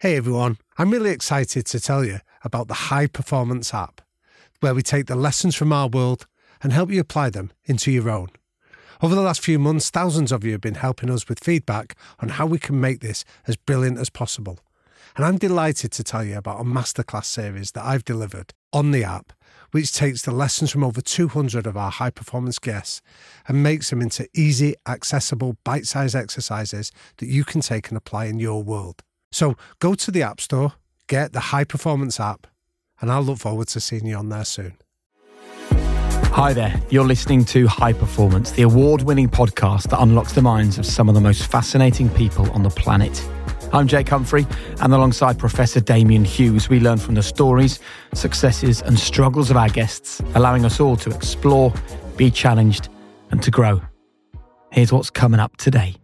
Hey everyone, I'm really excited to tell you about the High Performance app, where we take the lessons from our world and help you apply them into your own. Over the last few months, thousands of you have been helping us with feedback on how we can make this as brilliant as possible. And I'm delighted to tell you about a masterclass series that I've delivered on the app, which takes the lessons from over 200 of our high performance guests and makes them into easy, accessible, bite sized exercises that you can take and apply in your world. So go to the App Store, get the High Performance app, and I'll look forward to seeing you on there soon. Hi there, you're listening to High Performance, the award winning podcast that unlocks the minds of some of the most fascinating people on the planet. I'm Jake Humphrey, and alongside Professor Damian Hughes, we learn from the stories, successes, and struggles of our guests, allowing us all to explore, be challenged, and to grow. Here's what's coming up today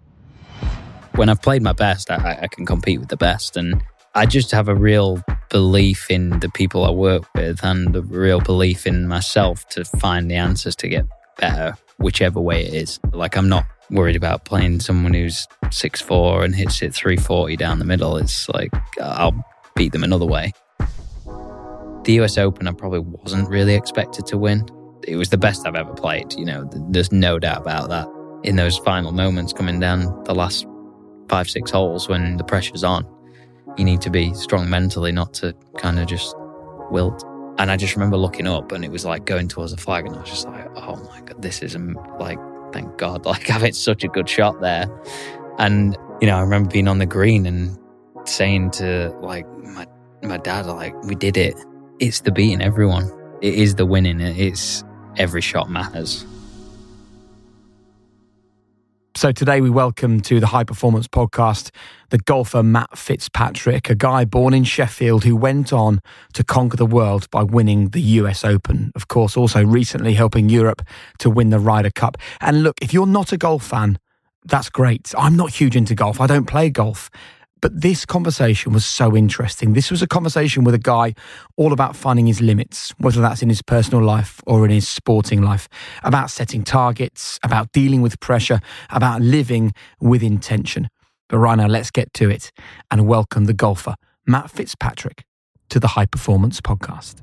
when I've played my best, I, I, can compete with the best. And I just have a real belief in the people I work with and a real belief in myself to find the answers to get better, whichever way it is. Like, I'm not worried about playing someone who's six four and hits it 340 down the middle. It's like, I'll beat them another way. The US Open, I probably wasn't really expected to win. It was the best I've ever played. You know, there's no doubt about that. In those final moments coming down the last five, six holes when the pressure's on. You need to be strong mentally, not to kind of just wilt. And I just remember looking up and it was like going towards the flag, and I was just like, oh my God, this is like, thank God, like I've hit such a good shot there. And, you know, I remember being on the green and saying to like my, my dad, like, we did it. It's the beating everyone. It is the winning. It's every shot matters. So today we welcome to the High Performance Podcast the golfer Matt Fitzpatrick, a guy born in Sheffield who went on to conquer the world by winning the US Open. Of course, also recently helping Europe to win the Ryder Cup. And look, if you're not a golf fan, that's great. I'm not huge into golf. I don't play golf. But this conversation was so interesting. This was a conversation with a guy all about finding his limits, whether that's in his personal life or in his sporting life, about setting targets, about dealing with pressure, about living with intention. But right now, let's get to it and welcome the golfer, Matt Fitzpatrick, to the High Performance Podcast.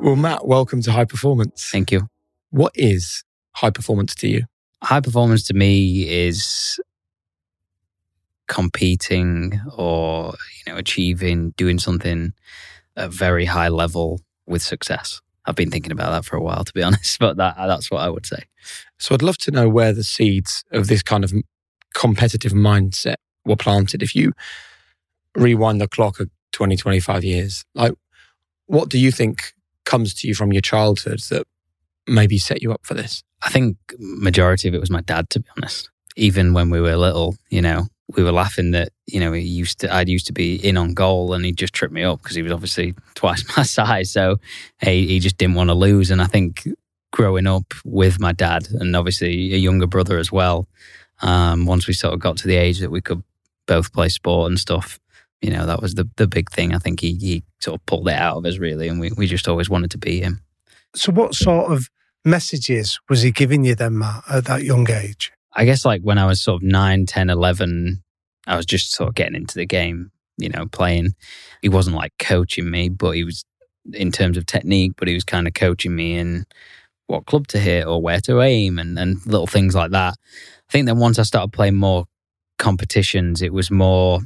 Well, Matt, welcome to High Performance. Thank you. What is high performance to you? High performance to me is competing or you know achieving doing something at a very high level with success. I've been thinking about that for a while, to be honest, but that that's what I would say. So I'd love to know where the seeds of this kind of competitive mindset were planted. If you rewind the clock of 20, 25 years, like what do you think comes to you from your childhood that maybe set you up for this? I think majority of it was my dad, to be honest. Even when we were little, you know, we were laughing that you know he used to I'd used to be in on goal and he just tripped me up because he was obviously twice my size, so he, he just didn't want to lose. And I think growing up with my dad and obviously a younger brother as well, um, once we sort of got to the age that we could both play sport and stuff, you know, that was the the big thing. I think he he sort of pulled it out of us really, and we we just always wanted to be him. So, what sort of messages was he giving you then, Matt, at that young age? I guess like when I was sort of 9, 10, 11, I was just sort of getting into the game, you know, playing. He wasn't like coaching me, but he was in terms of technique, but he was kind of coaching me in what club to hit or where to aim and, and little things like that. I think then once I started playing more competitions, it was more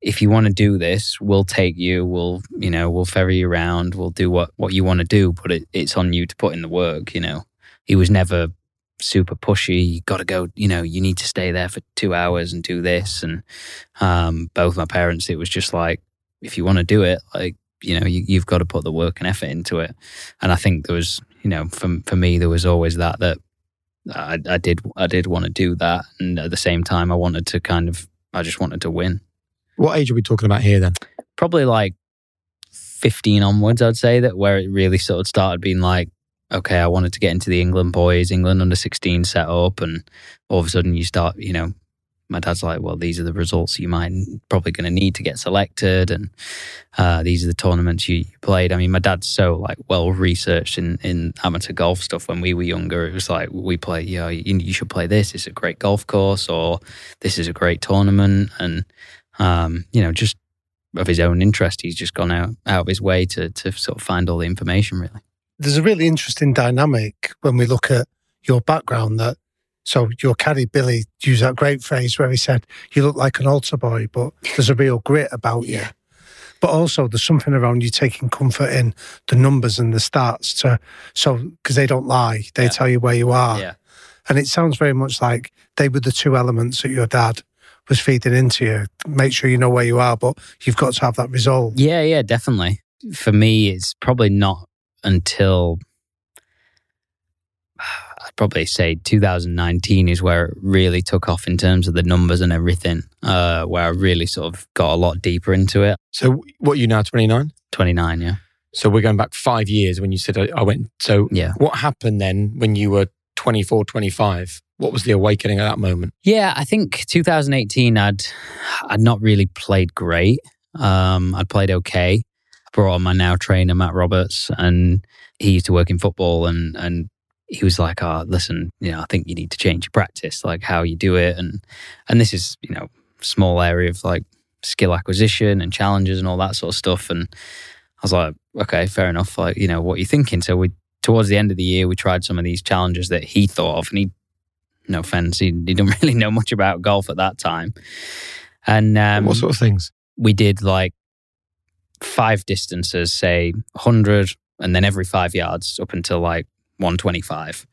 if you want to do this, we'll take you, we'll, you know, we'll ferry you around, we'll do what, what you want to do, but it, it's on you to put in the work, you know. He was never super pushy. You got to go, you know, you need to stay there for two hours and do this. And um, both my parents, it was just like, if you want to do it, like, you know, you, you've got to put the work and effort into it. And I think there was, you know, for, for me, there was always that, that I, I did, I did want to do that. And at the same time, I wanted to kind of, I just wanted to win. What age are we talking about here then? Probably like 15 onwards, I'd say that where it really sort of started being like, okay, I wanted to get into the England boys, England under 16 set up. And all of a sudden you start, you know, my dad's like, well, these are the results you might probably going to need to get selected, and uh, these are the tournaments you, played. I mean, my dad's so like well researched in, in amateur golf stuff. When we were younger, it was like we play, you know, you, you should play this. It's a great golf course, or this is a great tournament, and um, you know, just of his own interest, he's just gone out out of his way to to sort of find all the information. Really, there's a really interesting dynamic when we look at your background that so your caddy Billy used that great phrase where he said, "You look like an altar boy, but there's a real grit about you." But also, there's something around you taking comfort in the numbers and the stats to so because they don't lie, they Yeah. tell you where you are, yeah, and it sounds very much like they were the two elements that your dad was feeding into you. Make sure you know where you are, but you've got to have that resolve. yeah, yeah, definitely. For me, it's probably not until I'd probably say 2019 is where it really took off in terms of the numbers and everything. Uh, where I really sort of got a lot deeper into it. So, what are you now, 29? 29, yeah, So, we're going back five years when you said I, I went. So, yeah. what happened then when you were 24, 25? What was the awakening at that moment? Yeah, I think 2018 I'd I'd not really played great. Um, I'd played okay. I brought on my now trainer Matt Roberts, and he used to work in football, and and he was like, "Oh, listen, you know, I think you need to change your practice, like how you do it, and and this is you know small area of like skill acquisition and challenges and all that sort of stuff." And I was like, "Okay, fair enough. Like, you know, what you're you thinking?" So we towards the end of the year, we tried some of these challenges that he thought of, and he no offense, he, he didn't really know much about golf at that time. And um, what sort of things? we did like five distances, say 100, and then every five yards up until like 125.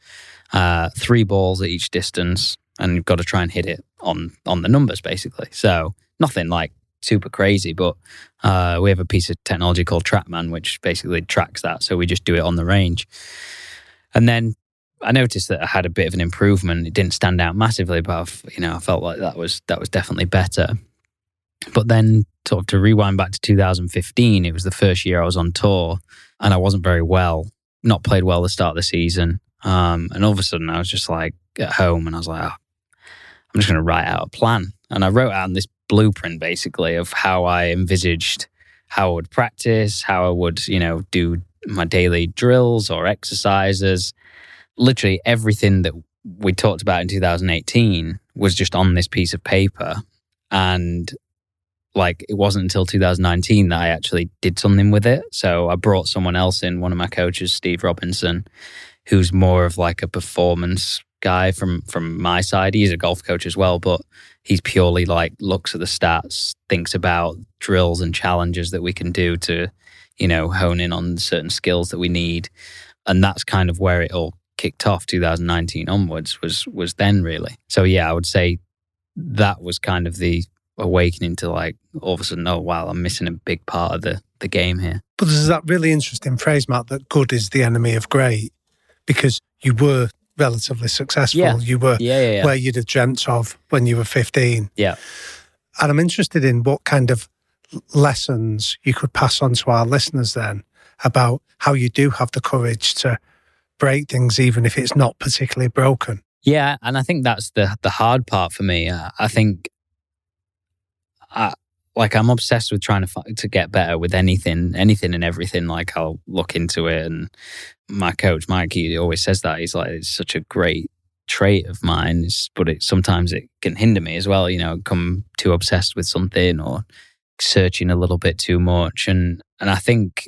Uh, three balls at each distance, and you've got to try and hit it on on the numbers, basically. So nothing like super crazy, but uh, we have a piece of technology called TrackMan, which basically tracks that. So we just do it on the range. And then I noticed that I had a bit of an improvement. It didn't stand out massively, but I've, you know, I felt like that was that was definitely better. But then, sort of to rewind back to 2015, it was the first year I was on tour, and I wasn't very well. Not played well the start of the season, um, and all of a sudden I was just like at home, and I was like, oh, I'm just going to write out a plan. And I wrote out this blueprint basically of how I envisaged how I would practice, how I would, you know, do my daily drills or exercises. Literally everything that we talked about in 2018 was just on this piece of paper. And like it wasn't until 2019 that I actually did something with it. So I brought someone else in, one of my coaches, Steve Robinson, who's more of like a performance guy from from my side. He's a golf coach as well, but he's purely like looks at the stats, thinks about drills and challenges that we can do to, you know, hone in on certain skills that we need. And that's kind of where it all kicked off 2019 onwards was was then really. So yeah, I would say that was kind of the awakening to like all of a sudden, oh wow, I'm missing a big part of the the game here. But there's that really interesting phrase, Matt, that good is the enemy of great, because you were relatively successful. Yeah. You were Yeah, yeah, yeah. where you'd have dreamt of when you were 15. Yeah. And I'm interested in what kind of lessons you could pass on to our listeners then about how you do have the courage to break things, even if it's not particularly broken. Yeah, and I think that's the the hard part for me. Uh, I think, I, like, I'm obsessed with trying to to get better with anything, anything and everything. Like, I'll look into it, and my coach Mike, he always says that he's like, it's such a great trait of mine, but it sometimes it can hinder me as well. You know, come too obsessed with something or searching a little bit too much, and and I think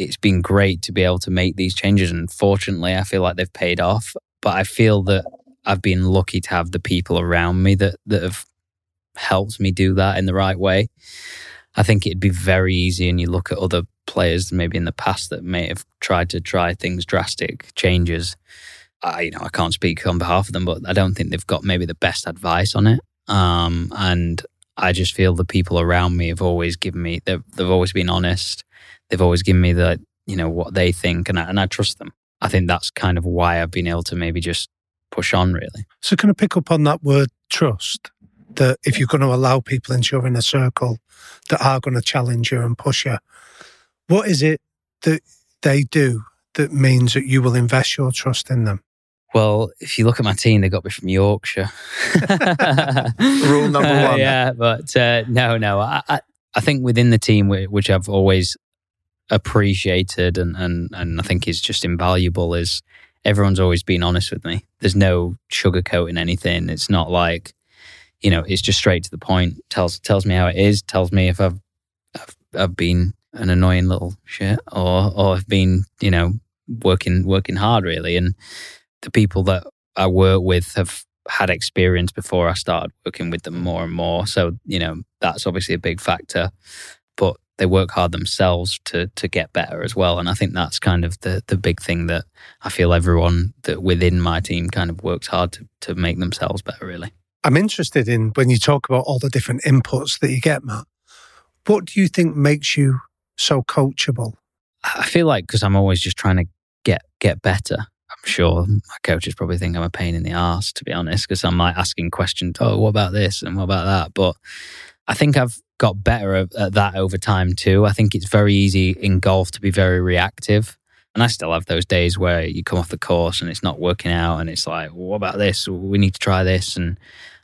it's been great to be able to make these changes. And fortunately, I feel like they've paid off. But I feel that I've been lucky to have the people around me that, that have helped me do that in the right way. I think it'd be very easy, and you look at other players maybe in the past that may have tried to try things drastic changes. I, you know, I can't speak on behalf of them, but I don't think they've got maybe the best advice on it. Um, and I just feel the people around me have always given me they've, they've always been honest. They've always given me the you know what they think, and I, and I trust them. I think that's kind of why I've been able to maybe just push on really. So can I pick up on that word trust? That if you're going to allow people into your inner circle that are going to challenge you and push you, what is it that they do that means that you will invest your trust in them? Well, if you look at my team, they got me from Yorkshire. Rule number Uh, one. yeah, but uh, no, no. I, I, I think within the team, which I've always appreciated and, and, and I think is just invaluable, is everyone's always been honest with me. There's no sugarcoating anything. It's not like, you know, it's just straight to the point. tells tells me how it is. Tells me if I've I've, I've been an annoying little shit or or I've been, you know, working working hard really. And the people that I work with have had experience before I started working with them more and more. So, you know, that's obviously a big factor. But they work hard themselves to to get better as well. And I think that's kind of the the big thing that I feel everyone that within my team kind of works hard to to make themselves better really. I'm interested in when you talk about all the different inputs that you get, Matt. What do you think makes you so coachable? I feel like because I'm always just trying to get get better. I'm sure my coaches probably think I'm a pain in the ass, to be honest, because I'm like asking questions. Oh, what about this and what about that? But I think I've got better at, at that over time too. I think it's very easy in golf to be very reactive. And I still have those days where you come off the course and it's not working out, and it's like, well, what about this? We need to try this. And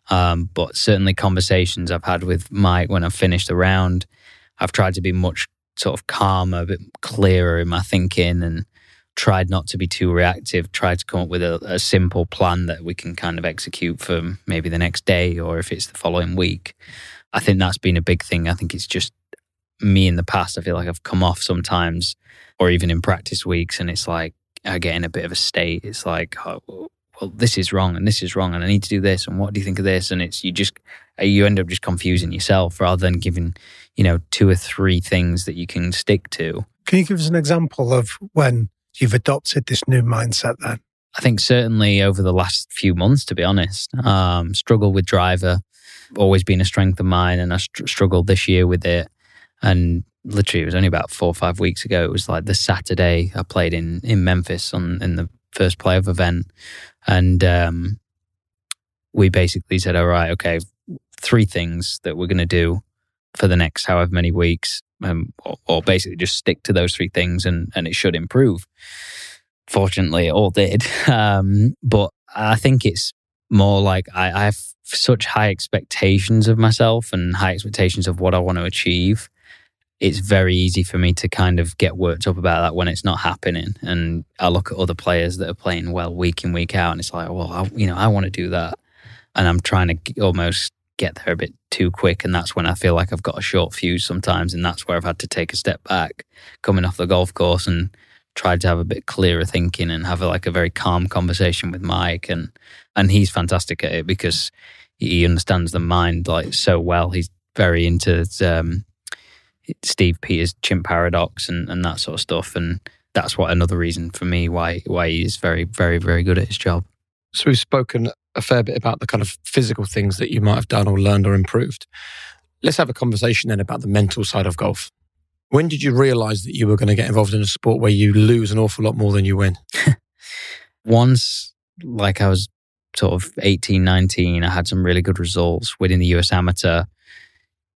um, but certainly conversations I've had with Mike when I've finished the round, I've tried to be much sort of calmer, a bit clearer in my thinking, and tried not to be too reactive. Tried to come up with a, a simple plan that we can kind of execute for maybe the next day or if it's the following week. I think that's been a big thing. I think it's just me in the past. I feel like I've come off sometimes, or even in practice weeks, and it's like I get in a bit of a state. It's like, oh, well, this is wrong, and this is wrong, and I need to do this, and what do you think of this? And it's you just you end up just confusing yourself rather than giving you know two or three things that you can stick to. Can you give us an example of when you've adopted this new mindset then? I think certainly over the last few months, to be honest, um, struggle with driver, always been a strength of mine, and I str- struggled this year with it. And literally, it was only about four or five weeks ago. It was like the Saturday I played in in Memphis on in the first playoff event, and um, we basically said, "All right, okay, three things that we're going to do for the next however many weeks, um, or, or basically just stick to those three things, and and it should improve." Fortunately, it all did. Um, but I think it's more like I, I have such high expectations of myself and high expectations of what I want to achieve. It's very easy for me to kind of get worked up about that when it's not happening. And I look at other players that are playing well week in, week out, and it's like, well, I, you know, I want to do that. And I'm trying to almost get there a bit too quick. And that's when I feel like I've got a short fuse sometimes. And that's where I've had to take a step back coming off the golf course and tried to have a bit clearer thinking and have a, like a very calm conversation with Mike and and he's fantastic at it because he understands the mind like so well. He's very into um, Steve Peters' chimp paradox and, and that sort of stuff, and that's what another reason for me why why he's very very very good at his job. So we've spoken a fair bit about the kind of physical things that you might have done or learned or improved. Let's have a conversation then about the mental side of golf. When did you realize that you were going to get involved in a sport where you lose an awful lot more than you win? Once, like I was sort of 18, 19, I had some really good results winning the US Amateur.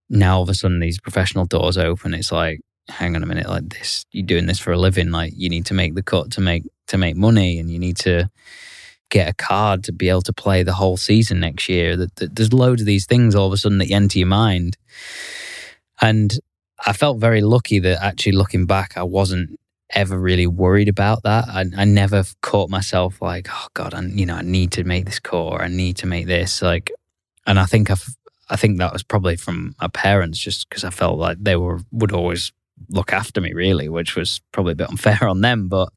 Now all of a sudden these professional doors open. It's like, hang on a minute, like this, you're doing this for a living. Like you need to make the cut to make to make money, and you need to get a card to be able to play the whole season next year. That, there's loads of these things all of a sudden that enter your mind, and I felt very lucky that actually looking back, I wasn't ever really worried about that. I, I never caught myself like, oh God, I, you know, I need to make this core. I need to make this like, and I think I've, I think that was probably from my parents, just because I felt like they were would always look after me, really, which was probably a bit unfair on them. But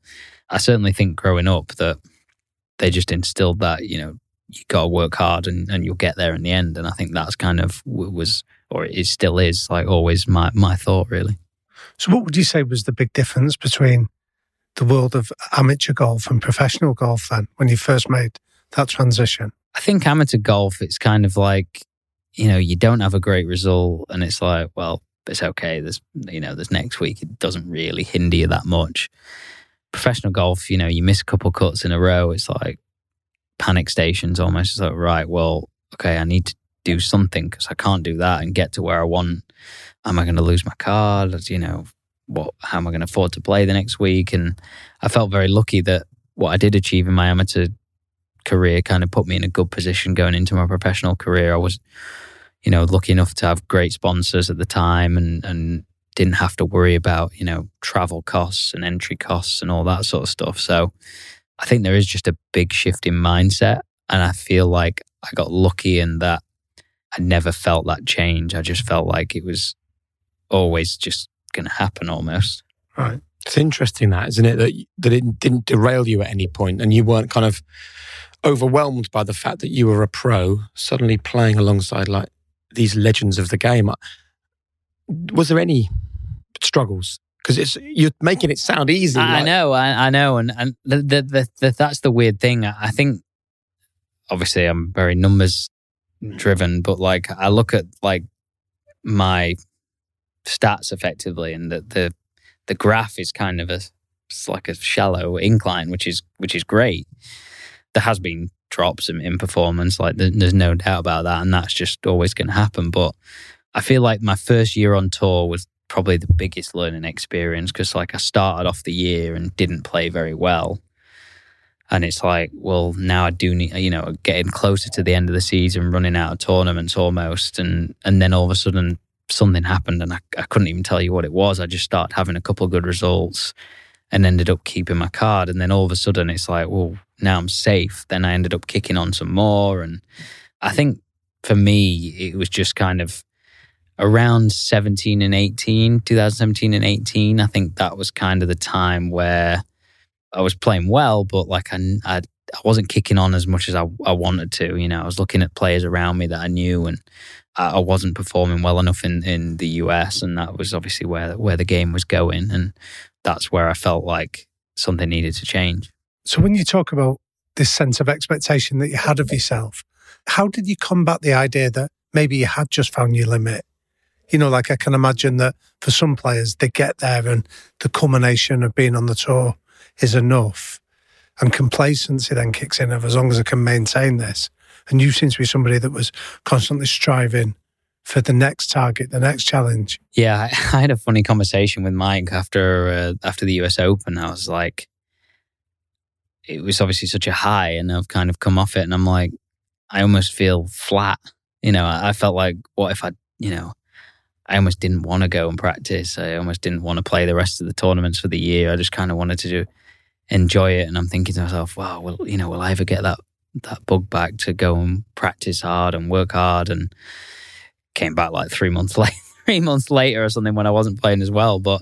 I certainly think growing up that they just instilled that, you know, you got to work hard and, and you'll get there in the end. And I think that's kind of was, or it still is, like always my, my thought, really. So, what would you say was the big difference between the world of amateur golf and professional golf then when you first made that transition? I think amateur golf, it's kind of like, you know, you don't have a great result and it's like, well, it's okay. There's, you know, there's next week. It doesn't really hinder you that much. Professional golf, you know, you miss a couple cuts in a row. It's like panic stations almost. It's like, right, well, okay, I need to do something because I can't do that and get to where I want. Am I going to lose my card? You know, what? How am I going to afford to play the next week? And I felt very lucky that what I did achieve in my amateur career kind of put me in a good position going into my professional career. I was, you know, lucky enough to have great sponsors at the time and, and didn't have to worry about, you know, travel costs and entry costs and all that sort of stuff. So I think there is just a big shift in mindset. And I feel like I got lucky in that I never felt that change. I just felt like it was always just going to happen almost. Right. It's interesting that, isn't it? That, that it didn't derail you at any point and you weren't kind of overwhelmed by the fact that you were a pro suddenly playing alongside like these legends of the game. Uh, was there any struggles? Because it's you're making it sound easy. I, like. know, I, I, know, and and the, the, the, that's the weird thing. I think, obviously, I'm very numbers driven, but like I look at like my stats effectively, and the the the graph is kind of a it's like a shallow incline, which is which is great there has been drops in, in performance, like there's no doubt about that, and that's just always going to happen. But I feel like my first year on tour was probably the biggest learning experience because like I started off the year and didn't play very well. And it's like, well, now I do need, you know, getting closer to the end of the season, running out of tournaments almost. And, and then all of a sudden something happened and I, I couldn't even tell you what it was. I just started having a couple good results and ended up keeping my card. And then all of a sudden it's like, well, now I'm safe. Then I ended up kicking on some more. And I think for me, it was just kind of around 17 and 18, 2017 and 18. I think that was kind of the time where I was playing well, but like I, I, I wasn't kicking on as much as I, I wanted to. You know, I was looking at players around me that I knew and I wasn't performing well enough in, in the US, and that was obviously where where the game was going, and that's where I felt like something needed to change. So when you talk about this sense of expectation that you had of yourself, how did you combat the idea that maybe you had just found your limit? You know, like I can imagine that for some players, they get there and the culmination of being on the tour is enough. And complacency then kicks in of as long as I can maintain this. And you seem to be somebody that was constantly striving for the next target, the next challenge. Yeah, I, had a funny conversation with Mike after uh, after the US Open. I was like, it was obviously such a high, and I've kind of come off it, and I'm like, I almost feel flat. You know, I, I felt like, what if I, you know, I almost didn't want to go and practice. I almost didn't want to play the rest of the tournaments for the year. I just kind of wanted to do, enjoy it. And I'm thinking to myself, wow, well, you know, will I ever get that that bug back to go and practice hard and work hard? And came back like three months later, three months later or something when I wasn't playing as well. But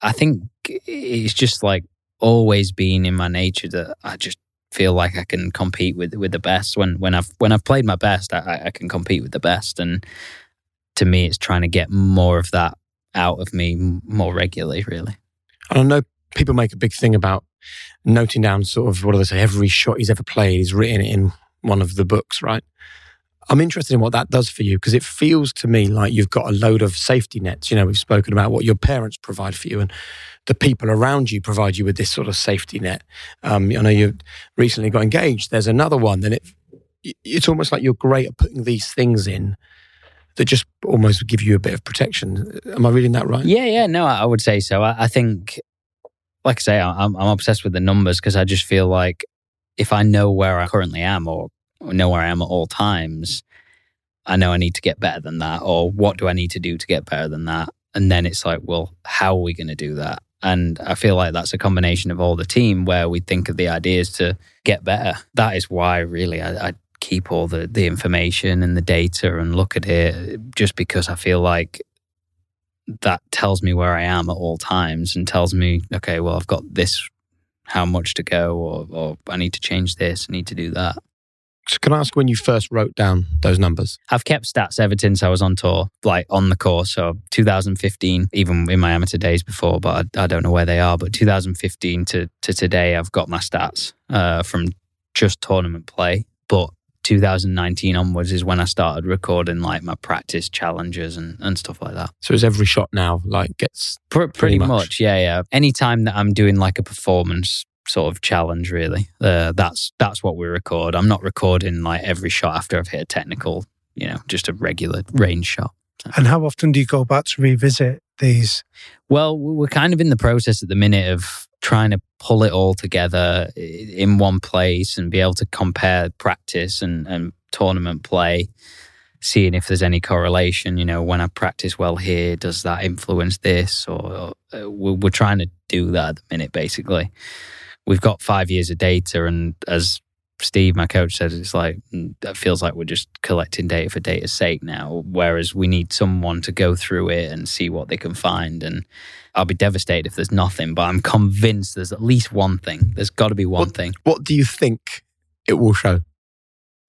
I think it's just like always been in my nature that I just feel like I can compete with with the best. When when I've when I've played my best, I, I can compete with the best. And to me, it's trying to get more of that out of me more regularly. Really, And I know people make a big thing about noting down sort of what do they say? Every shot he's ever played, he's written it in one of the books, right? I'm interested in what that does for you because it feels to me like you've got a load of safety nets. You know, we've spoken about what your parents provide for you and the people around you provide you with this sort of safety net. Um, I know you recently got engaged. There's another one. Then it it's almost like you're great at putting these things in that just almost give you a bit of protection. Am I reading that right? Yeah, yeah. No, I would say so. I, I think, like I say, I'm, I'm obsessed with the numbers because I just feel like if I know where I currently am or know where I am at all times, I know I need to get better than that, or what do I need to do to get better than that? And then it's like, well, how are we going to do that? And I feel like that's a combination of all the team where we think of the ideas to get better. That is why, really, I, I keep all the, the information and the data and look at it just because I feel like that tells me where I am at all times and tells me, okay, well, I've got this, how much to go, or, or I need to change this, I need to do that. So can I ask when you first wrote down those numbers? I've kept stats ever since I was on tour, like on the course. So 2015, even in my amateur days before, but I, I don't know where they are. But 2015 to, to today, I've got my stats uh, from just tournament play. But 2019 onwards is when I started recording like my practice challenges and, and stuff like that. So is every shot now like gets Pr- pretty, Pretty much. much. yeah, yeah. Anytime that I'm doing like a performance sort of challenge, really, uh, that's that's what we record. I'm not recording like every shot after I've hit a technical, you know, just a regular range shot. And how often do you go back to revisit these? Well, we're kind of in the process at the minute of trying to pull it all together in one place and be able to compare practice and, and tournament play, seeing if there's any correlation. You know, when I practice well here, does that influence this? Or uh, we're, we're trying to do that at the minute, basically. We've got five years of data, and as Steve, my coach, said, it's like mm, that feels like we're just collecting data for data's sake now. Whereas we need someone to go through it and see what they can find. And I'll be devastated if there's nothing, but I'm convinced there's at least one thing. There's got to be one thing. what do you think it will show?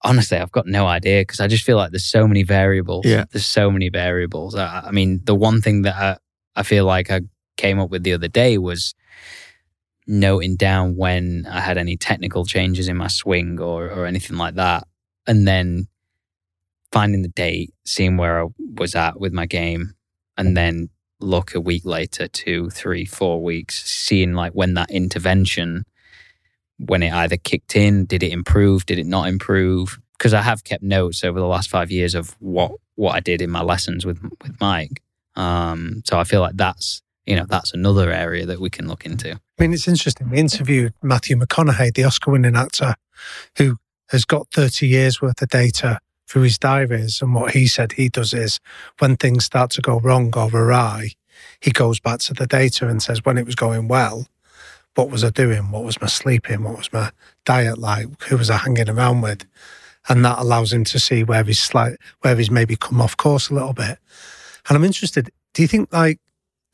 Honestly, I've got no idea because I just feel like there's so many variables. Yeah. There's so many variables. I, I mean, the one thing that I, I feel like I came up with the other day was noting down when I had any technical changes in my swing or, or anything like that. And then finding the date, seeing where I was at with my game, and then look a week later, two, three, four weeks, seeing like when that intervention, when it either kicked in, did it improve, did it not improve? Because I have kept notes over the last five years of what what I did in my lessons with with Mike. Um, so I feel like that's you know that's another area that we can look into. I mean, it's interesting. We interviewed Matthew McConaughey, the Oscar winning actor, who has got 30 years worth of data through his diaries. And what he said he does is when things start to go wrong or awry, he goes back to the data and says, when it was going well, what was I doing? What was my sleeping? What was my diet like? Who was I hanging around with? And that allows him to see where he's slight, where he's maybe come off course a little bit. And I'm interested, do you think like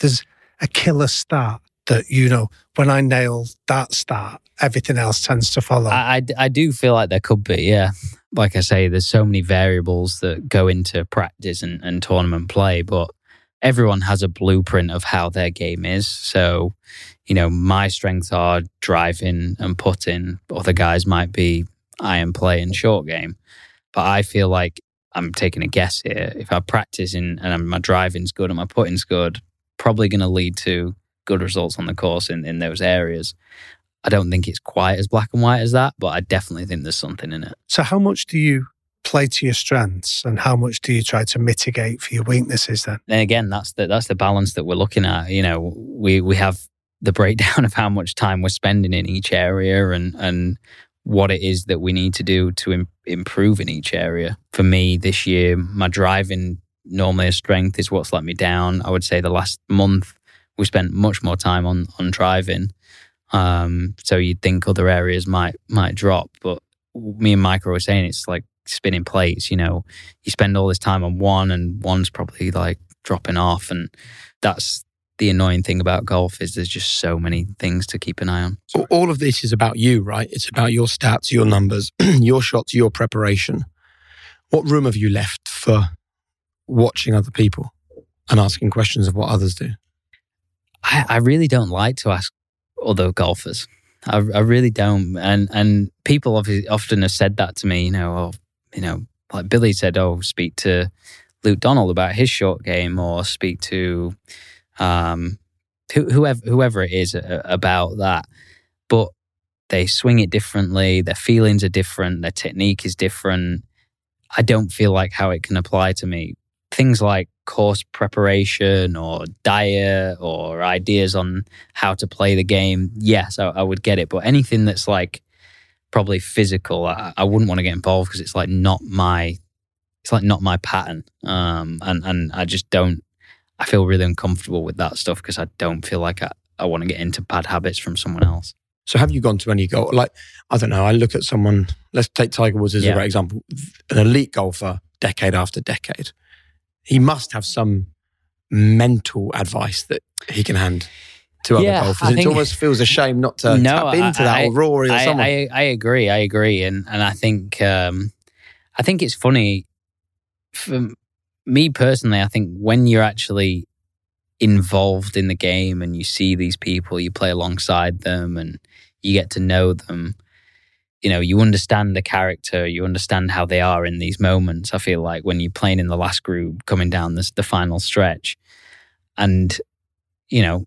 there's a killer start that, you know, when I nail that start, everything else tends to follow? I, I, I do feel like there could be, yeah. Like I say, there's so many variables that go into practice and, and tournament play, but everyone has a blueprint of how their game is. So, you know, my strengths are driving and putting. Other guys might be iron play and short game. But I feel like I'm taking a guess here. If I practice in, and my driving's good and my putting's good, probably going to lead to good results on the course in, in those areas. I don't think it's quite as black and white as that, but I definitely think there's something in it. so, how much do you play to your strengths and how much do you try to mitigate for your weaknesses then? And again, that's the that's the balance that we're looking at. You know, we we have the breakdown of how much time we're spending in each area and and what it is that we need to do to Im- improve in each area. For me, this year, my driving normally a strength is what's let me down. I would say the last month we spent much more time on on driving. Um, so you'd think other areas might might drop, but me and are always saying it's like spinning plates. You know, you spend all this time on one, and one's probably like dropping off, and that's the annoying thing about golf is there's just so many things to keep an eye on. All- All of this is about you, right? It's about your stats, your numbers, your shots, your preparation. What room have you left for watching other people and asking questions of what others do? I, I really don't like to ask other golfers. I, I really don't, and and people often have said that to me. You know, or you know, like Billy said, "Oh, speak to Luke Donald about his short game," or speak to um, whoever whoever it is uh, about that. But they swing it differently. Their feelings are different. Their technique is different. I don't feel like how it can apply to me. Things like course preparation or diet or ideas on how to play the game, yes, I, I would get it. But anything that's like probably physical, I, I wouldn't want to get involved because it's like not my, it's like not my pattern. Um, and and I just don't. I feel really uncomfortable with that stuff because I don't feel like I, I want to get into bad habits from someone else. So have you gone to any golf? Like, I don't know. I look at someone, let's take Tiger Woods as Yeah. a great example, an elite golfer, decade after decade. He must have some mental advice that he can hand to other Yeah, golfers? I It almost feels a shame not to No, tap into I- that I- or Rory or I, someone. I, I agree. I agree, and and I think um, I think it's funny for me personally. I think when you're actually involved in the game and you see these people, you play alongside them, and you get to know them. You know, you understand the character, you understand how they are in these moments. I feel like when you're playing in the last group, coming down this, the final stretch, and you know,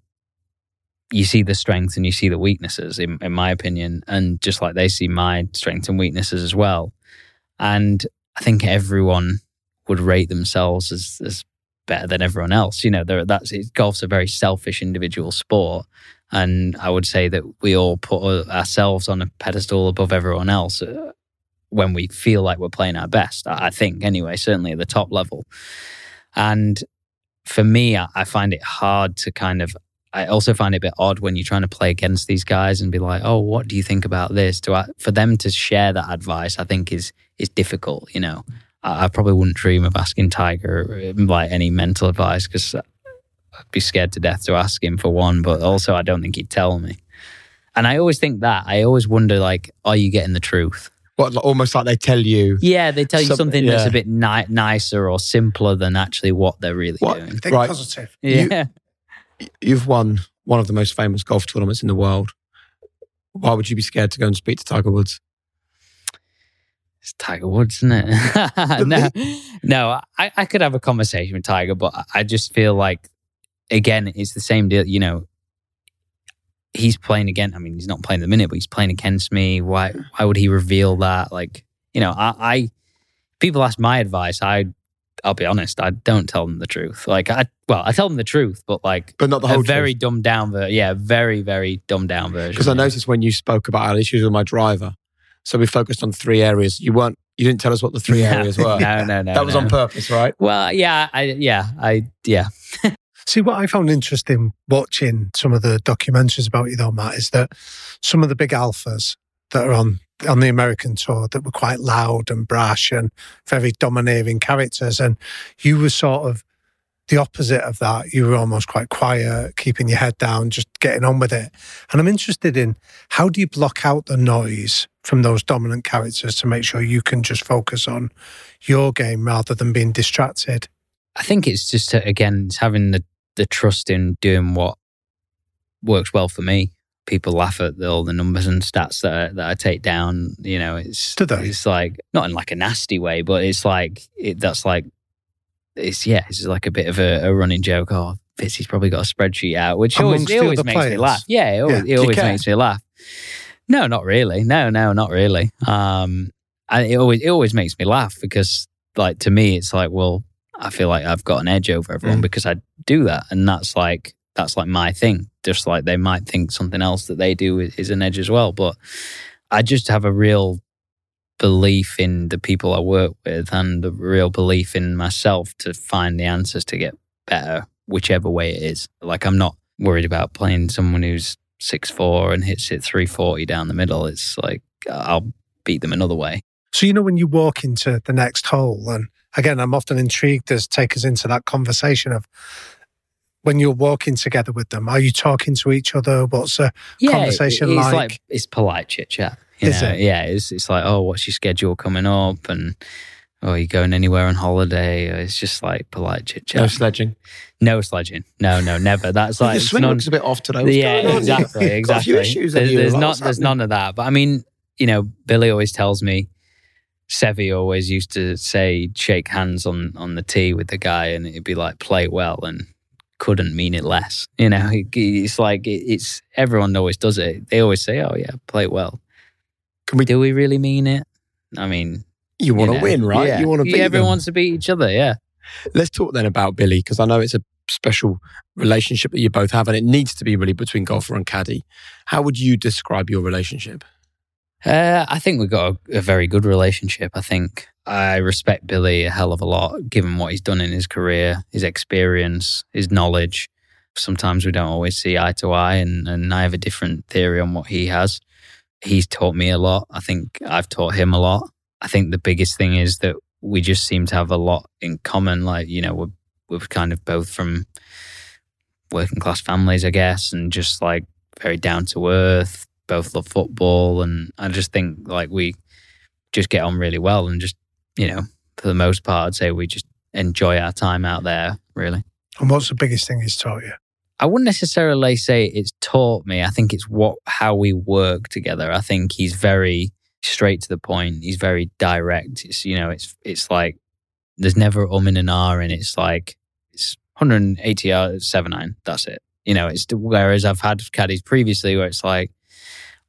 you see the strengths and you see the weaknesses, in, in my opinion, and just like they see my strengths and weaknesses as well. And I think everyone would rate themselves as, as better than everyone else. You know, that's golf's a very selfish individual sport, and I would say that we all put ourselves on a pedestal above everyone else uh, when we feel like we're playing our best. I think, anyway, certainly at the top level. And for me, I, find it hard to kind of I also find it a bit odd when you're trying to play against these guys and be like, "Oh, what do you think about this?" To I, for them to share that advice, I think is is difficult. You know, I, I probably wouldn't dream of asking Tiger like any mental advice because I'd be scared to death to ask him for one. But also, I don't think he'd tell me. And I always think that I always wonder, like, are you getting the truth? what, almost like they tell you. Yeah, they tell you Some- something that's a bit ni- nicer or simpler than actually what they're really What? doing. Think Right. positive. Yeah. You've won one of the most famous golf tournaments in the world. Why would you be scared to go and speak to Tiger Woods? It's Tiger Woods, isn't it? no, no. I, I could have a conversation with Tiger, but I- I just feel like, again, it's the same deal. You know, he's playing again. I mean, he's not playing at the minute, but he's playing against me. Why? Hmm. Why would he reveal that? Like, you know, I, I people ask my advice. I, I'll be honest. I don't tell them the truth. Like, I well, I tell them the truth, but like But not the a whole very dumbed down version. Yeah, very very dumbed down version. Because I noticed when you spoke about our issues with my driver, so we focused on three areas. You weren't. You didn't tell us what the three areas were. No, no, no. that was no. on purpose, right? Well, yeah, I, yeah, I, yeah. See, what I found interesting watching some of the documentaries about you, though, Matt, is that some of the big alphas that are on on the American tour that were quite loud and brash and very domineering characters, and you were sort of the opposite of that. You were almost quite quiet, keeping your head down, just getting on with it. And I'm interested in how do you block out the noise from those dominant characters to make sure you can just focus on your game rather than being distracted. I think it's just uh, again, it's having the the trust in doing what works well for me. People laugh at the, all the numbers and stats that I, that I take down. You know, it's they? it's like not in like a nasty way, but it's like it, that's like it's yeah, it's like a bit of a, a running joke. Oh, Fitzy's probably got a spreadsheet out, which always Amongst it always other makes me laugh. Yeah, it always, Yeah. it always makes me laugh. No, not really. No, no, not really. Um, I, it always it always makes me laugh because like to me, it's like well, I feel like I've got an edge over everyone Mm. because I do that, and that's like that's like my thing. Just like they might think something else that they do is, is an edge as well, but I just have a real belief in the people I work with and a real belief in myself to find the answers to get better, whichever way it is. Like I'm not worried about playing someone who's six four and hits it three forty down the middle. It's like I'll beat them another way. So, you know, when you walk into the next hole, and again, I'm often intrigued as take us into that conversation of when you're walking together with them, are you talking to each other? What's a conversation it's like? it's polite chit chat. Is know? it? Yeah, it's it's like, oh, what's your schedule coming up, and oh, are you going anywhere on holiday? It's just like polite chit chat. No sledging. No sledging. No, no, never. That's like the swing non- looks a bit off today. What's yeah, going exactly, Got a exactly. few issues. There's, have you? there's not, there's happening? none of that. But I mean, you know, Billy always tells me. Seve always used to say, "Shake hands on on the tee with the guy," and it'd be like, "Play well," and couldn't mean it less. You know, it- it's like it- it's everyone always does it. They always say, "Oh yeah, play well." Can we? Do we really mean it? I mean, You want to know, win, right? yeah. You want to beat Everyone them. wants to beat each other. Yeah. Let's talk then about Billy because I know it's a special relationship that you both have, and it needs to be really between golfer and caddy. How would you describe your relationship? Uh, I think we've got a, a very good relationship. I think I respect Billy a hell of a lot, given what he's done in his career, his experience, his knowledge. Sometimes we don't always see eye to eye, and, and I have a different theory on what he has. He's taught me a lot. I think I've taught him a lot. I think the biggest thing is that we just seem to have a lot in common. Like, you know, we're we're kind of both from working class families, I guess, and just like very down to earth. Both love football, and I just think like we just get on really well, and just you know, for the most part, I'd say we just enjoy our time out there. Really. And what's the biggest thing he's taught you? I wouldn't necessarily say it's taught me. I think it's what how we work together. I think he's very straight to the point. He's very direct. It's you know, it's it's like there's never um in an R, and it's like it's 180 yards, seven nine. That's it. You know, it's whereas I've had caddies previously where it's like,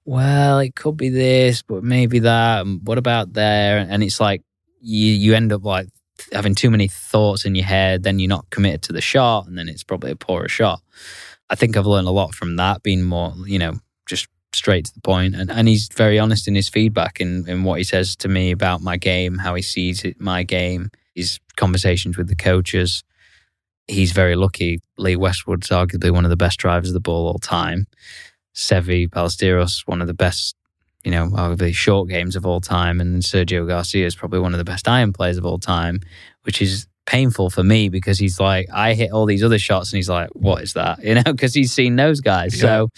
well, it could be this, but maybe that. And what about there? And it's like you you end up like having too many thoughts in your head, then you're not committed to the shot, and then it's probably a poorer shot. I think I've learned a lot from that, being more, you know, just straight to the point. And, and he's very honest in his feedback in, in what he says to me about my game, how he sees it, my game, his conversations with the coaches. He's very lucky. Lee Westwood's arguably one of the best drivers of the ball all time. Seve Ballesteros, one of the best you know, arguably short games of all time. And Sergio Garcia is probably one of the best iron players of all time, which is painful for me because he's like, I hit all these other shots and he's like, what is that? You know, because he's seen those guys. Yeah. So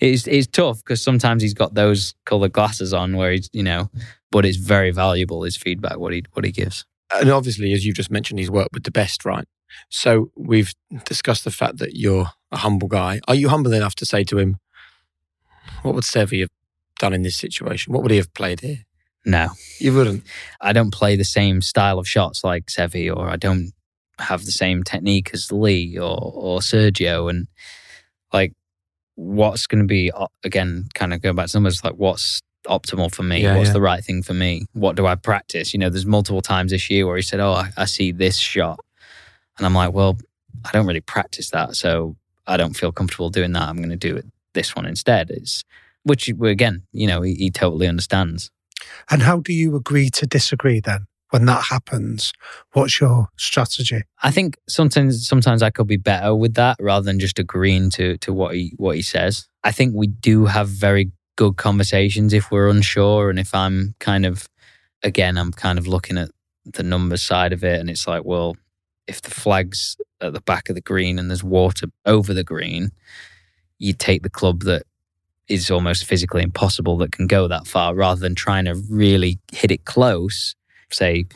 it's, it's tough because sometimes he's got those colored glasses on where he's, you know, but it's very valuable, his feedback, what he, what he gives. And obviously, as you've just mentioned, he's worked with the best, right? So we've discussed the fact that you're a humble guy. Are you humble enough to say to him, what would Seve have done in this situation? What would he have played here? No, you wouldn't. I don't play the same style of shots like Seve, or I don't have the same technique as Lee or or Sergio. And like, what's going to be uh, again? Kind of going back to numbers, like what's optimal for me? Yeah, what's yeah. the right thing for me? What do I practice? You know, there's multiple times this year where he said, "Oh, I, I see this shot," and I'm like, "Well, I don't really practice that, so I don't feel comfortable doing that. I'm going to do it this one instead." It's which again, you know, he, he totally understands. And how do you agree to disagree then? When that happens, what's your strategy? I think sometimes sometimes I could be better with that rather than just agreeing to to what he what he says. I think we do have very good conversations if we're unsure and if I'm kind of again I'm kind of looking at the numbers side of it and it's like well if the flag's at the back of the green and there's water over the green you take the club that is almost physically impossible that can go that far rather than trying to really hit it close. Say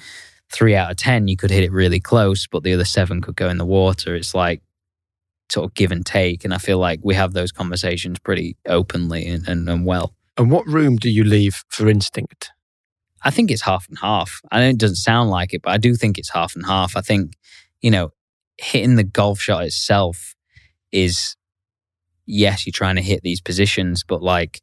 three out of 10, you could hit it really close, but the other seven could go in the water. It's like sort of give and take. And I feel like we have those conversations pretty openly and, and, and well. And what room do you leave for instinct? I think it's half and half. I know it doesn't sound like it, but I do think it's half and half. I think, you know, hitting the golf shot itself is yes, you're trying to hit these positions, but like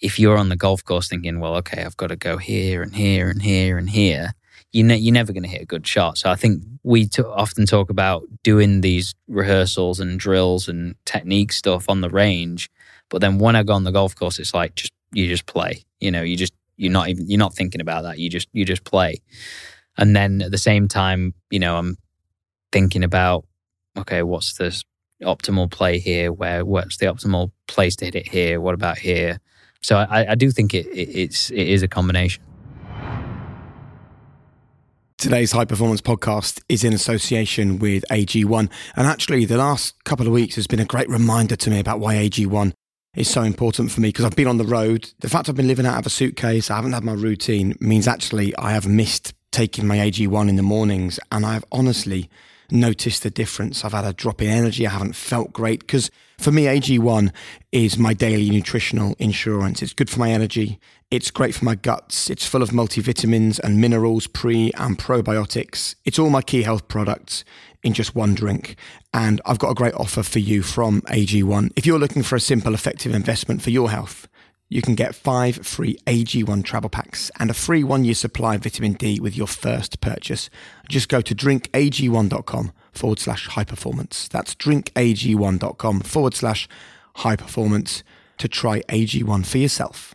if you're on the golf course thinking, well, okay, I've got to go here and here and here and here, you ne- you're never going to hit a good shot. So I think we t- often talk about doing these rehearsals and drills and technique stuff on the range, but then when I go on the golf course, it's like just you just play. You know, you just you're not even you're not thinking about that. You just you just play, and then at the same time, you know, I'm thinking about okay, what's this optimal play here? Where what's the optimal place to hit it here? What about here? So I, I do think it, it, it's it is a combination. Today's high performance podcast is in association with AG1. And actually, the last couple of weeks has been a great reminder to me about why AG1 is so important for me because I've been on the road. The fact I've been living out of a suitcase, I haven't had my routine, means actually I have missed taking my AG1 in the mornings. And I've honestly noticed the difference. I've had a drop in energy. I haven't felt great because for me, AG1 is my daily nutritional insurance. It's good for my energy. It's great for my guts. It's full of multivitamins and minerals, pre and probiotics. It's all my key health products in just one drink. And I've got a great offer for you from AG1. If you're looking for a simple, effective investment for your health, you can get five free AG1 travel packs and a free one year supply of vitamin D with your first purchase. Just go to drinkag1.com forward slash high performance. That's drinkag1.com forward slash high performance to try AG1 for yourself.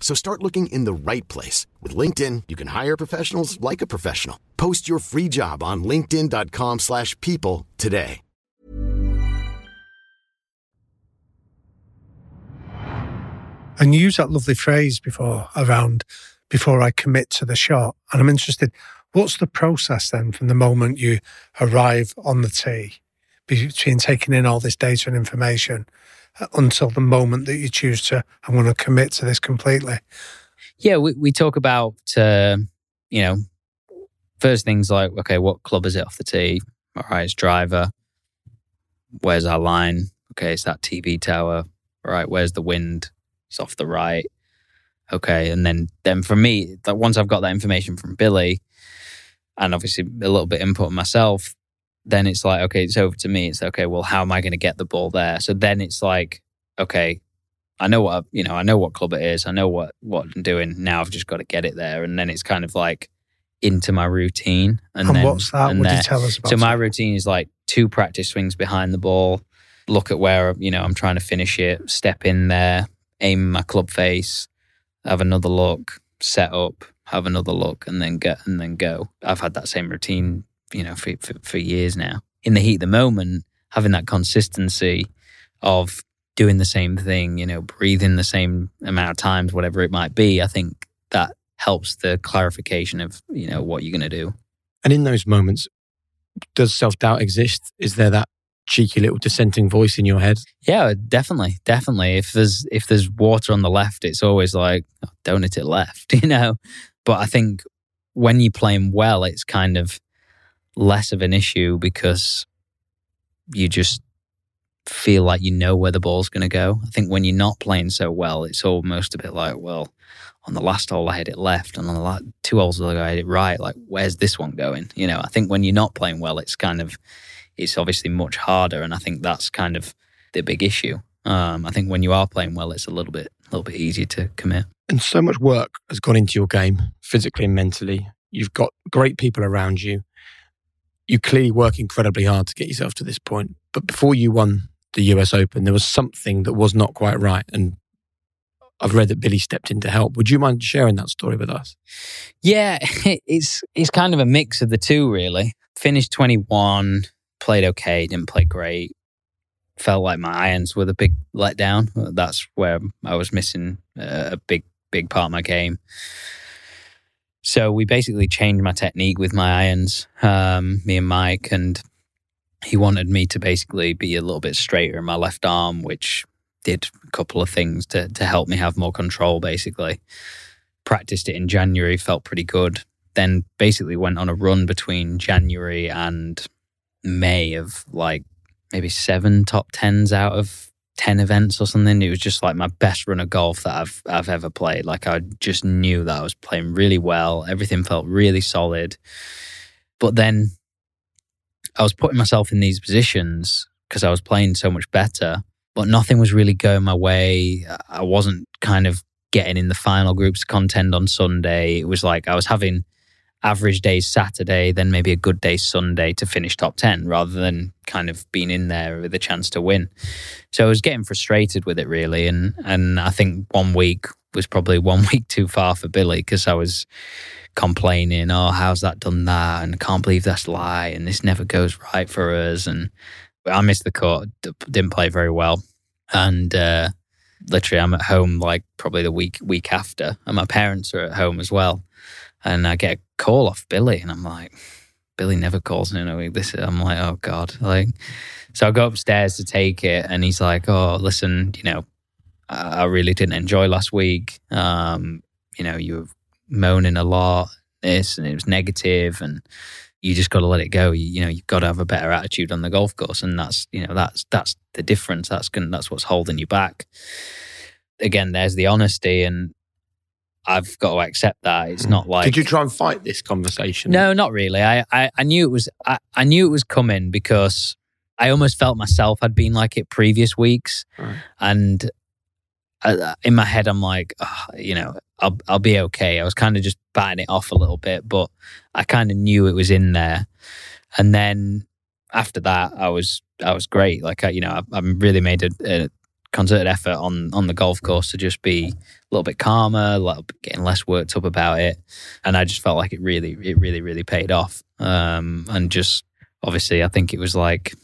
So start looking in the right place. With LinkedIn, you can hire professionals like a professional. Post your free job on linkedin.com slash people today. And used that lovely phrase before around before I commit to the shot. And I'm interested, what's the process then from the moment you arrive on the tee between taking in all this data and information until the moment that you choose to, I'm going to commit to this completely? Yeah, we, we talk about, uh, you know, first things like, okay, what club is it off the tee? All right, it's driver. Where's our line? Okay, it's that TV tower. All right, where's the wind? It's off the right. Okay, and then then for me, that once I've got that information from Billy, and obviously a little bit input myself, then it's like okay, it's over to me. It's okay. Well, how am I going to get the ball there? So then it's like okay, I know what I, you know. I know what club it is. I know what what I'm doing. Now I've just got to get it there, and then it's kind of like into my routine. And, then, what's that? Would you tell us about? So my routine is like two practice swings behind the ball, look at where you know I'm trying to finish it, step in there, aim my club face, have another look, set up, have another look, and then get and then go. I've had that same routine, you know, for, for, for years now. In the heat of the moment, having that consistency of doing the same thing, you know, breathing the same amount of times, whatever it might be, I think that helps the clarification of, you know, what you're going to do. And in those moments, does self doubt exist? Is there that cheeky little dissenting voice in your head? Yeah, definitely, definitely. If there's if there's water on the left, it's always like oh, don't hit it left, you know. But I think when you're playing well, it's kind of less of an issue because you just feel like you know where the ball's going to go. I think when you're not playing so well, it's almost a bit like, well, on the last hole I hit it left, and on the last, two holes ago I hit it right. Like, where's this one going? You know, I think when you're not playing well, it's kind of it's obviously much harder, and I think that's kind of the big issue. Um, I think when you are playing well, it's a little bit a little bit easier to commit. And so much work has gone into your game, physically and mentally. You've got great people around you. You clearly work incredibly hard to get yourself to this point. But before you won the US Open, there was something that was not quite right. And I've read that Billy stepped in to help. Would you mind sharing that story with us? Yeah, it's it's kind of a mix of the two, really. Finished 21, played okay, didn't play great. Felt like my irons were the big letdown. That's where I was missing uh, a big, big part of my game. So we basically changed my technique with my irons, um, me and Mike, and he wanted me to basically be a little bit straighter in my left arm, which did a couple of things to to help me have more control. Basically, practiced it in January, felt pretty good. Then basically went on a run between January and May of like maybe seven top tens out of ten events or something. It was just like my best run of golf that I've I've ever played. Like I just knew that I was playing really well. Everything felt really solid. But then I was putting myself in these positions because I was playing so much better, but nothing was really going my way. I wasn't kind of getting in the final groups to contend on Sunday. It was like I was having average days Saturday, then maybe a good day Sunday to finish top 10 rather than kind of being in there with a chance to win. So I was getting frustrated with it really. And, and I think one week was probably one week too far for Billy because I was complaining, oh, how's that done that? And I can't believe that's lie. And this never goes right for us. And I missed the court, didn't play very well. And, uh, literally I'm at home like probably the week week after and my parents are at home as well and I get a call off Billy, and I'm like, Billy never calls in a week. This I'm like, oh god, like. So I go upstairs to take it, and he's like, "Oh, listen, you know, I really didn't enjoy last week. Um, you know, you were moaning a lot, this, and it was negative, and you just got to let it go. You, you know, you've got to have a better attitude on the golf course, and that's you know that's that's the difference. That's gonna, that's what's holding you back. Again, there's the honesty, and I've got to accept that. It's not like Did you try and fight this conversation? no, not really. I, I, I knew it was I, I knew it was coming because I almost felt myself had been like it previous weeks, Right. and I, in my head I'm like, "Ah, you know, I'll I'll be okay. I was kind of just batting it off a little bit, but I kind of knew it was in there. And then after that, I was I was great. Like I, you know, I, I really made a, a concerted effort on on the golf course to just be a little bit calmer, a little bit, getting less worked up about it, and I just felt like it really, it really, really paid off. Um, and just obviously, I think it was like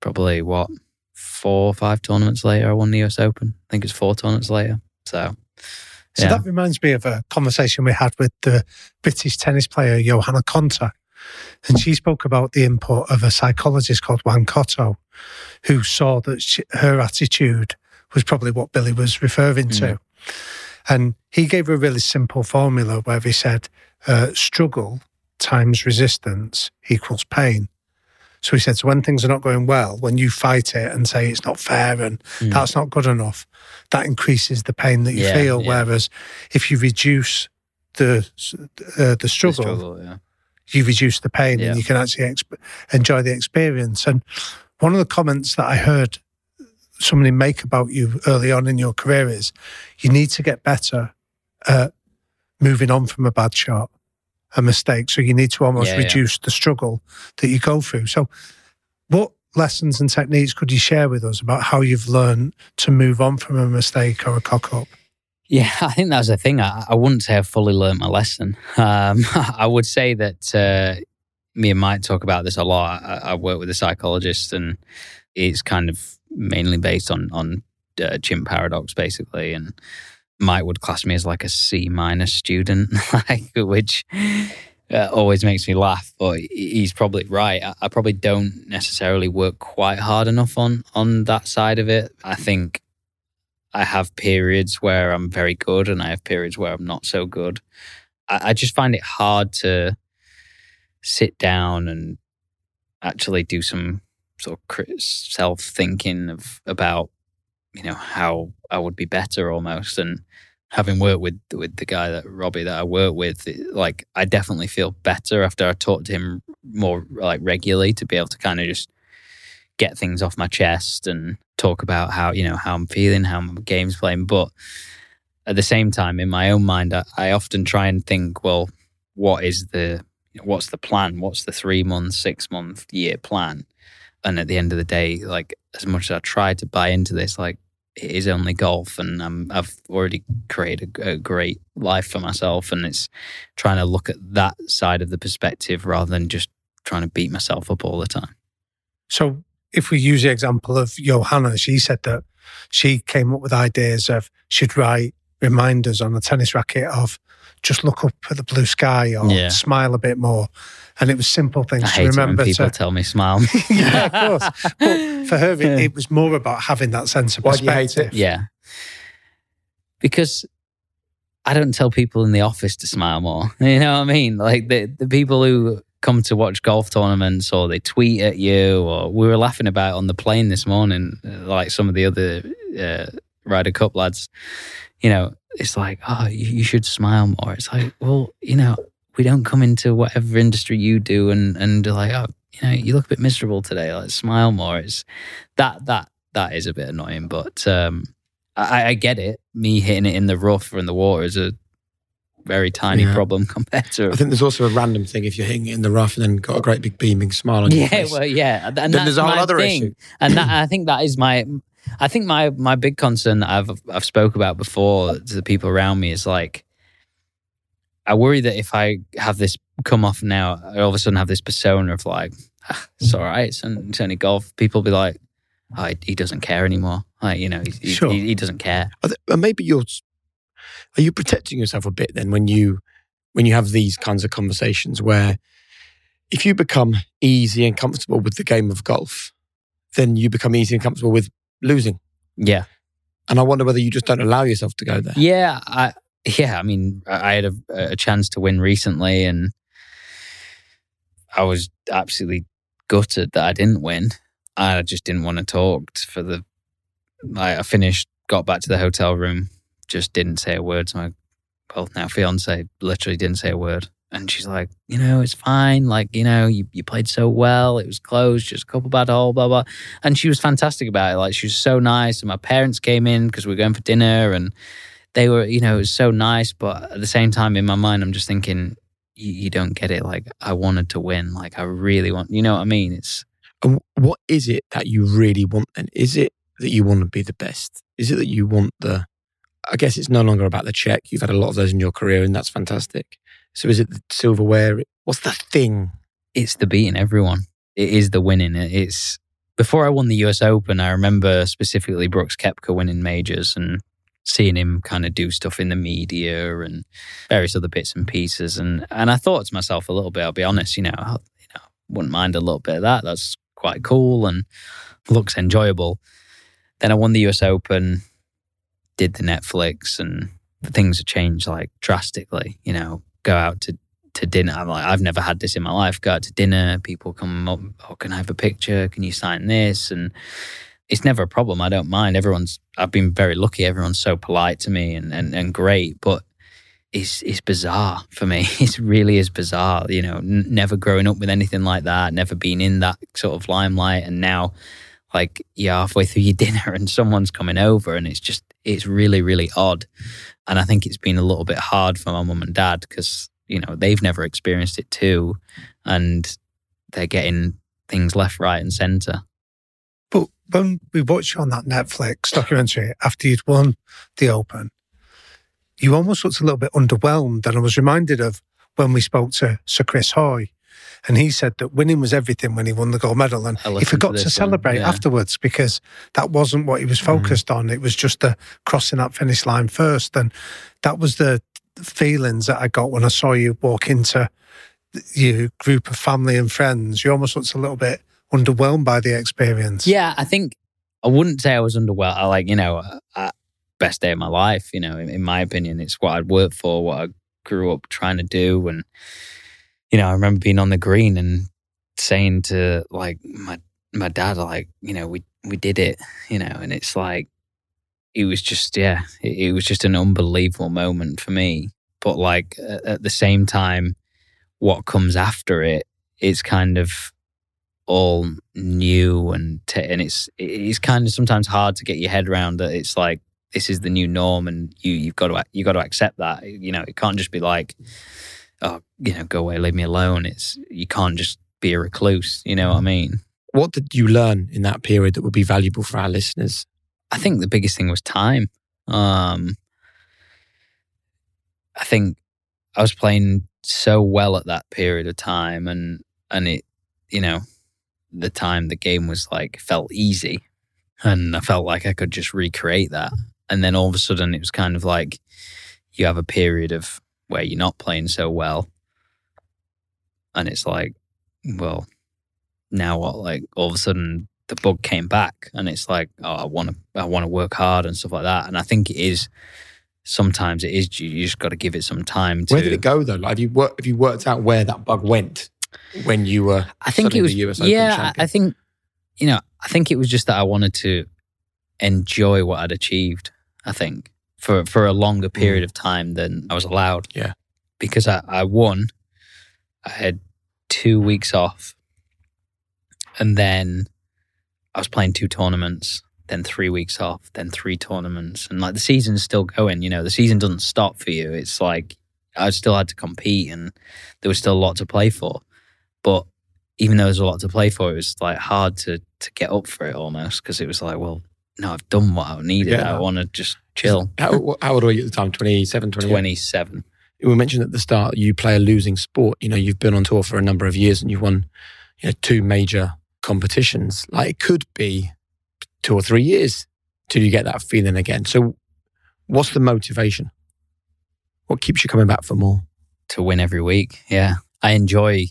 probably what four or five tournaments later, I won the US Open. I think it's four tournaments later. So, So yeah. that reminds me of a conversation we had with the British tennis player Johanna Konta. And she spoke about the input of a psychologist called Juan Coto, who saw that she, her attitude was probably what Billy was referring to. And he gave a really simple formula where he said, uh, struggle times resistance equals pain. So he said, so when things are not going well, when you fight it and say it's not fair and Mm. that's not good enough, that increases the pain that you Yeah, feel. yeah. Whereas if you reduce the uh, the The struggle, struggle, yeah. You reduce the pain Yeah. and you can actually exp- enjoy the experience. And one of the comments that I heard somebody make about you early on in your career is you need to get better at moving on from a bad shot, a mistake. So you need to almost Yeah, yeah. reduce the struggle that you go through. So, what lessons and techniques could you share with us about how you've learned to move on from a mistake or a cock up? Yeah, I think that's the thing. I, I wouldn't say I've fully learned my lesson. Um, I would say that uh, me and Mike talk about this a lot. I, I work with a psychologist, and it's kind of mainly based on on uh, chimp paradox, basically. And Mike would class me as like a C minus student, like which uh, always makes me laugh. But he's probably right. I, I probably don't necessarily work quite hard enough on on that side of it. I think I have periods where I'm very good and I have periods where I'm not so good. I, I just find it hard to sit down and actually do some sort of self thinking of about you know how I would be better almost and having worked with with the guy that Robbie that I work with it- like I definitely feel better after I talk to him more like regularly to be able to kind of just get things off my chest and talk about how you know how I'm feeling, how my game's playing. But at the same time, in my own mind, I, I often try and think, well, what is the what's the plan? What's the three month, six month, year plan? And at the end of the day, like as much as I try to buy into this, like it is only golf, and I'm, I've already created a, a great life for myself, and it's trying to look at that side of the perspective rather than just trying to beat myself up all the time. So, if we use the example of Johanna, she said that she came up with ideas of she'd write reminders on a tennis racket of just look up at the blue sky or Yeah. smile a bit more. And it was simple things I to hate it when remember people to. tell me smile. yeah, of course. But for her, it, it was more about having that sense of Why do you perspective. Yeah. Because I don't tell people in the office to smile more. You know what I mean? Like the, the people who come to watch golf tournaments or they tweet at you or we were laughing about on the plane this morning, uh, like some of the other uh, Ryder Cup lads, you know, it's like, oh, you, you should smile more. It's like, well, you know, we don't come into whatever industry you do and, and like, oh, you know, you look a bit miserable today. Like smile more. It's that, that, that is a bit annoying, but, um, I, I get it. Me hitting it in the rough or in the water is a very tiny Yeah. problem compared to. I think there's also a random thing if you're hitting it in the rough and then got a great big beaming smile on your yeah, face. Yeah, well, yeah, and then there's a whole other thing. issue. and that, I think that is my. I think my my big concern that I've I've spoke about before to the people around me is like, I worry that if I have this come off now, I all of a sudden have this persona of like, ah, it's all right, it's, it's only golf. People be like, oh, he- he doesn't care anymore. Like you know, he, he, Sure. he, he doesn't care. And maybe you're are you protecting yourself a bit then when you when you have these kinds of conversations where If you become easy and comfortable with the game of golf, then you become easy and comfortable with losing. Yeah. And I wonder whether you just don't allow yourself to go there. Yeah. I, yeah. I mean, I had a, a chance to win recently and I was absolutely gutted that I didn't win. I just didn't want to talk for the. I I finished, got back to the hotel room, just didn't say a word to my well now fiance. Literally didn't say a word, and she's like, you know, it's fine. Like you know, you you played so well. It was close, just a couple bad hole, blah blah. And she was fantastic about it. Like she was so nice. And my parents came in because we were going for dinner, and they were, you know, it was so nice. But at the same time, in my mind, I'm just thinking, you, you don't get it. Like I wanted to win. Like I really want. You know what I mean? It's And what is it that you really want then? Is it that you want to be the best? Is it that you want the, I guess it's no longer about the check. You've had a lot of those in your career and that's fantastic. So is it the silverware? What's the thing? it's the beating everyone. It is the winning. It's before I won the US Open, I remember specifically Brooks Koepka winning majors and seeing him kind of do stuff in the media and various other bits and pieces. And and I thought to myself a little bit, I'll be honest, you know, I, you know, wouldn't mind a little bit of that. That's quite cool and looks enjoyable. Then I won the US Open, did the Netflix, and things have changed like drastically. You know, go out to to dinner. I'm like, I've never had this in my life. Go out to dinner, people come up, oh, can I have a picture? Can you sign this? And it's never a problem. I don't mind. Everyone's, I've been very lucky. Everyone's so polite to me and, and, and great, but it's, it's bizarre for me. It really is bizarre. You know, n- never growing up with anything like that, never been in that sort of limelight. And now, like, you're halfway through your dinner and someone's coming over and it's just, it's really, really odd. And I think it's been a little bit hard for my mum and dad because you know they've never experienced it too and they're getting things left right and center But when we watched you on that Netflix documentary after you'd won the Open, you almost looked a little bit underwhelmed. And I was reminded of when we spoke to Sir Chris Hoy, and he said that winning was everything when he won the gold medal. And he listened to forgot to, celebrate yeah. afterwards because that wasn't what he was focused on. It was just the crossing that finish line first. And that was the feelings that I got when I saw you walk into your group of family and friends. You almost looked a little bit underwhelmed by the experience. yeah i think i wouldn't say i was underwhelmed i like you know uh, best day of my life you know in, in my opinion it's what i'd worked for what i grew up trying to do and you know i remember being on the green and saying to like my my dad like you know we we did it you know and it's like it was just yeah it, it was just an unbelievable moment for me. But like at, the same time what comes after it it's kind of all new and t- and it's it's kind of sometimes hard to get your head around that it's like this is the new norm and you you've got to you got to accept that you know it can't just be like oh you know go away leave me alone it's you can't just be a recluse you know what i mean What did you learn in that period that would be valuable for our listeners? I think the biggest thing was time. Um, I think I was playing so well at that period of time, and and it, you know, the time the game was like felt easy, and I felt like I could just recreate that. And then all of a sudden, it was kind of like you have a period of where you're not playing so well, and it's like, well, now what? Like all of a sudden, the bug came back and it's like oh i want to i want to work hard and stuff like that and i think it is sometimes it is you just got to give it some time to Where did it go though? Like, have you worked? Have you worked out where that bug went when you were? i think it was the US Open yeah champion? i think you know i think it was just that i wanted to enjoy what i'd achieved i think for for a longer period of time than i was allowed Mm. Yeah. because i i won i had two weeks off and then I was playing two tournaments, then three weeks off, then three tournaments, and like the season's still going. You know, the season doesn't stop for you. It's like I still had to compete, and there was still a lot to play for. But even though there was a lot to play for, it was like hard to to get up for it almost because it was like, well, no, I've done what I needed. get I want to just chill. How, how old were you at the time? 27, 28? Twenty seven. We mentioned at the start you play a losing sport. You know, you've been on tour for a number of years and you've won you know, two major competitions. Like it could be two or three years till you get that feeling again. So, what's the motivation? What keeps you coming back for more? to win every week. Yeah. I enjoy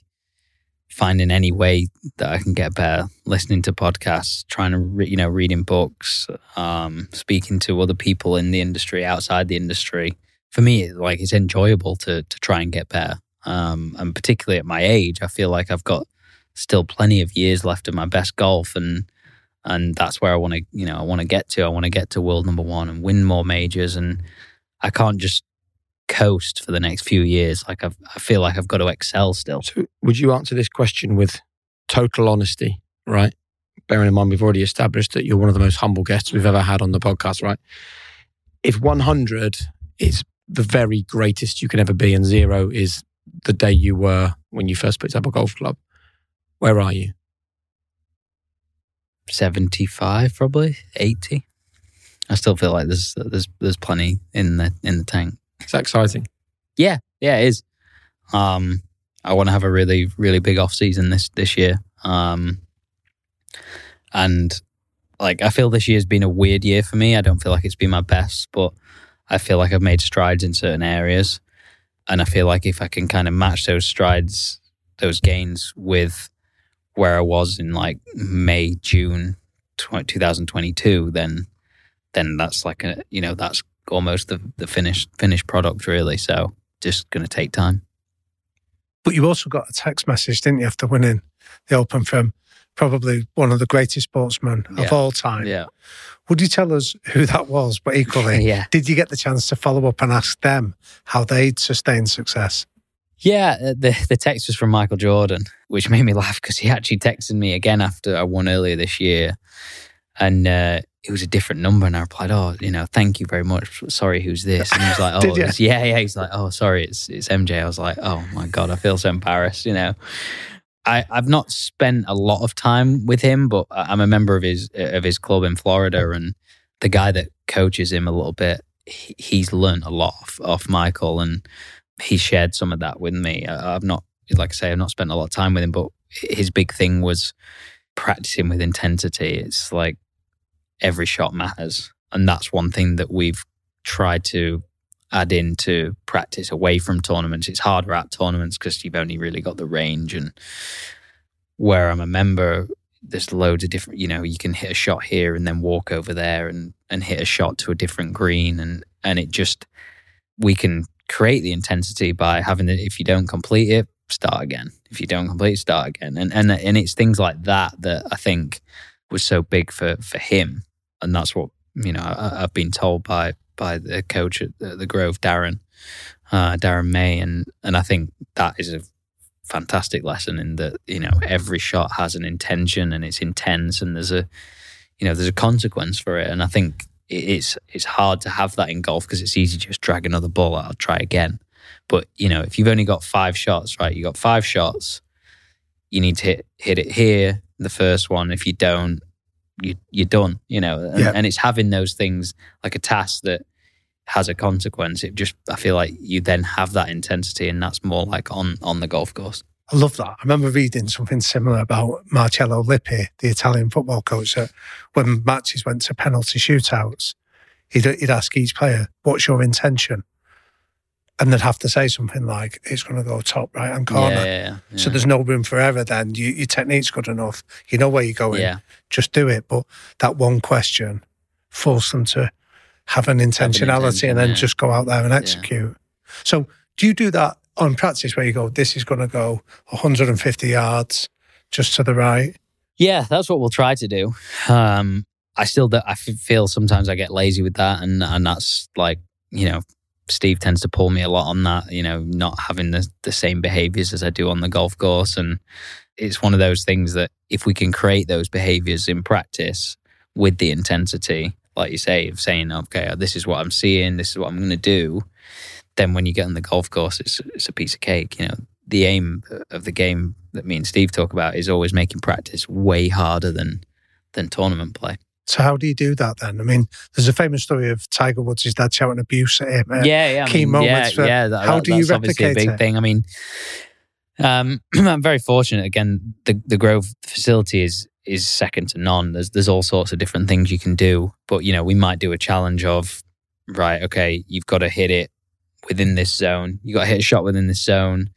finding any way that I can get better, listening to podcasts, trying to re- you know reading books, um, speaking to other people in the industry, outside the industry. For me, like it's enjoyable to to try and get better, um, and particularly at my age, I feel like I've got still plenty of years left of my best golf, and and that's where I want to you know I want to get to. I want to get to world number one and win more majors, and I can't just coast for the next few years. Like I've, I feel like I've got to excel still. So, would you answer this question with total honesty? Right, bearing in mind we've already established that you're one of the most humble guests we've ever had on the podcast. Right, if 100 is the very greatest you can ever be, and zero is the day you were when you first picked up a golf club, where are you? 75 probably 80 i still feel like there's there's there's plenty in the in the tank That exciting? yeah yeah it is. Um i want to have a really really big off season this this year. Um and like i feel this year's been a weird year for me. I don't feel like it's been my best but i feel like i've made strides in certain areas. And i feel like if i can kind of match those strides those gains with where I was in like May, June 2022, then then that's like a you know that's almost the the finished finished product really. So just going to take time. But you also got a text message, didn't you, after winning the Open from probably one of the greatest sportsmen Yeah. of all time. Yeah, Would you tell us who that was? But equally, yeah, did you get the chance to follow up and ask them how they'd sustained success? yeah. uh, The the text was from Michael Jordan, which made me laugh because he actually texted me again after I won earlier this year, and. uh it was a different number, and I replied, "Oh, you know, thank you very much. Sorry, who's this?" And he was like, "Oh, ya? yeah, yeah." He's like, "Oh, sorry, it's it's MJ." I was like, "Oh my god, I feel so embarrassed." You know, I I've not spent a lot of time with him, but I'm a member of his of his club in Florida, and the guy that coaches him a little bit, he, he's learned a lot off, off Michael, and he shared some of that with me. I, I've not, like I say, I've not spent a lot of time with him, but his big thing was practicing with intensity. It's like every shot matters, and that's one thing that we've tried to add into practice away from tournaments. It's harder at tournaments because you've only really got the range and where I'm a member, there's loads of different, you know, you can hit a shot here and then walk over there and, and hit a shot to a different green. And, and it just, we can create the intensity by having it. If you don't complete it, start again. If you don't complete start again. And, and, and it's things like that that I think was so big for, for him. And that's what, you know, I, I've been told by, by the coach at the, the Grove, Darren, uh, Darren May. And, and I think that is a fantastic lesson in that you know every shot has an intention and it's intense and there's a you know there's a consequence for it. And i think it's it's hard to have that in golf because it's easy to just drag another ball out try again. But you know if you've only got five shots right you got five shots you need to hit hit it here the first one. If you don't you you're done you know and, Yeah. and it's having those things like a task that has a consequence it just i feel like you then have that intensity and that's more like on on the golf course I love that. I remember reading something similar about Marcello Lippi, the Italian football coach, that when matches went to penalty shootouts, he'd, he'd ask each player, What's your intention? And they'd have to say something like, It's going to go top right hand corner. Yeah, yeah, yeah. So there's no room for error then. You, your technique's good enough. You know where you're going. Just do it. But that one question forced them to have an intentionality intention, and then just go out there and execute. So do you do that on practice where you go, this is going to go 150 yards just to the right? yeah. That's what we'll try to do. Um, I still do, I feel sometimes I get lazy with that, and and that's like you know Steve tends to pull me a lot on that. You know, not having the the same behaviors as I do on the golf course, and it's one of those things that if we can create those behaviors in practice with the intensity, like you say, of saying, okay, uh, this is what I'm seeing, this is what I'm going to do, then when you get on the golf course, it's it's a piece of cake. You know, the aim of the game that me and Steve talk about is always making practice way harder than than tournament play. So how do you do that then? I mean, there's a famous story of Tiger Woods' his dad shouting abuse at him. uh, yeah, yeah. I key mean, moments Yeah, for- yeah. That, how that- do you that's obviously a big it? thing. I mean, um, I'm very fortunate. Again, the the Grove facility is is second to none. There's there's all sorts of different things you can do, but you know, we might do a challenge of right. Okay, you've got to hit it within this zone. You got to hit a shot within this zone.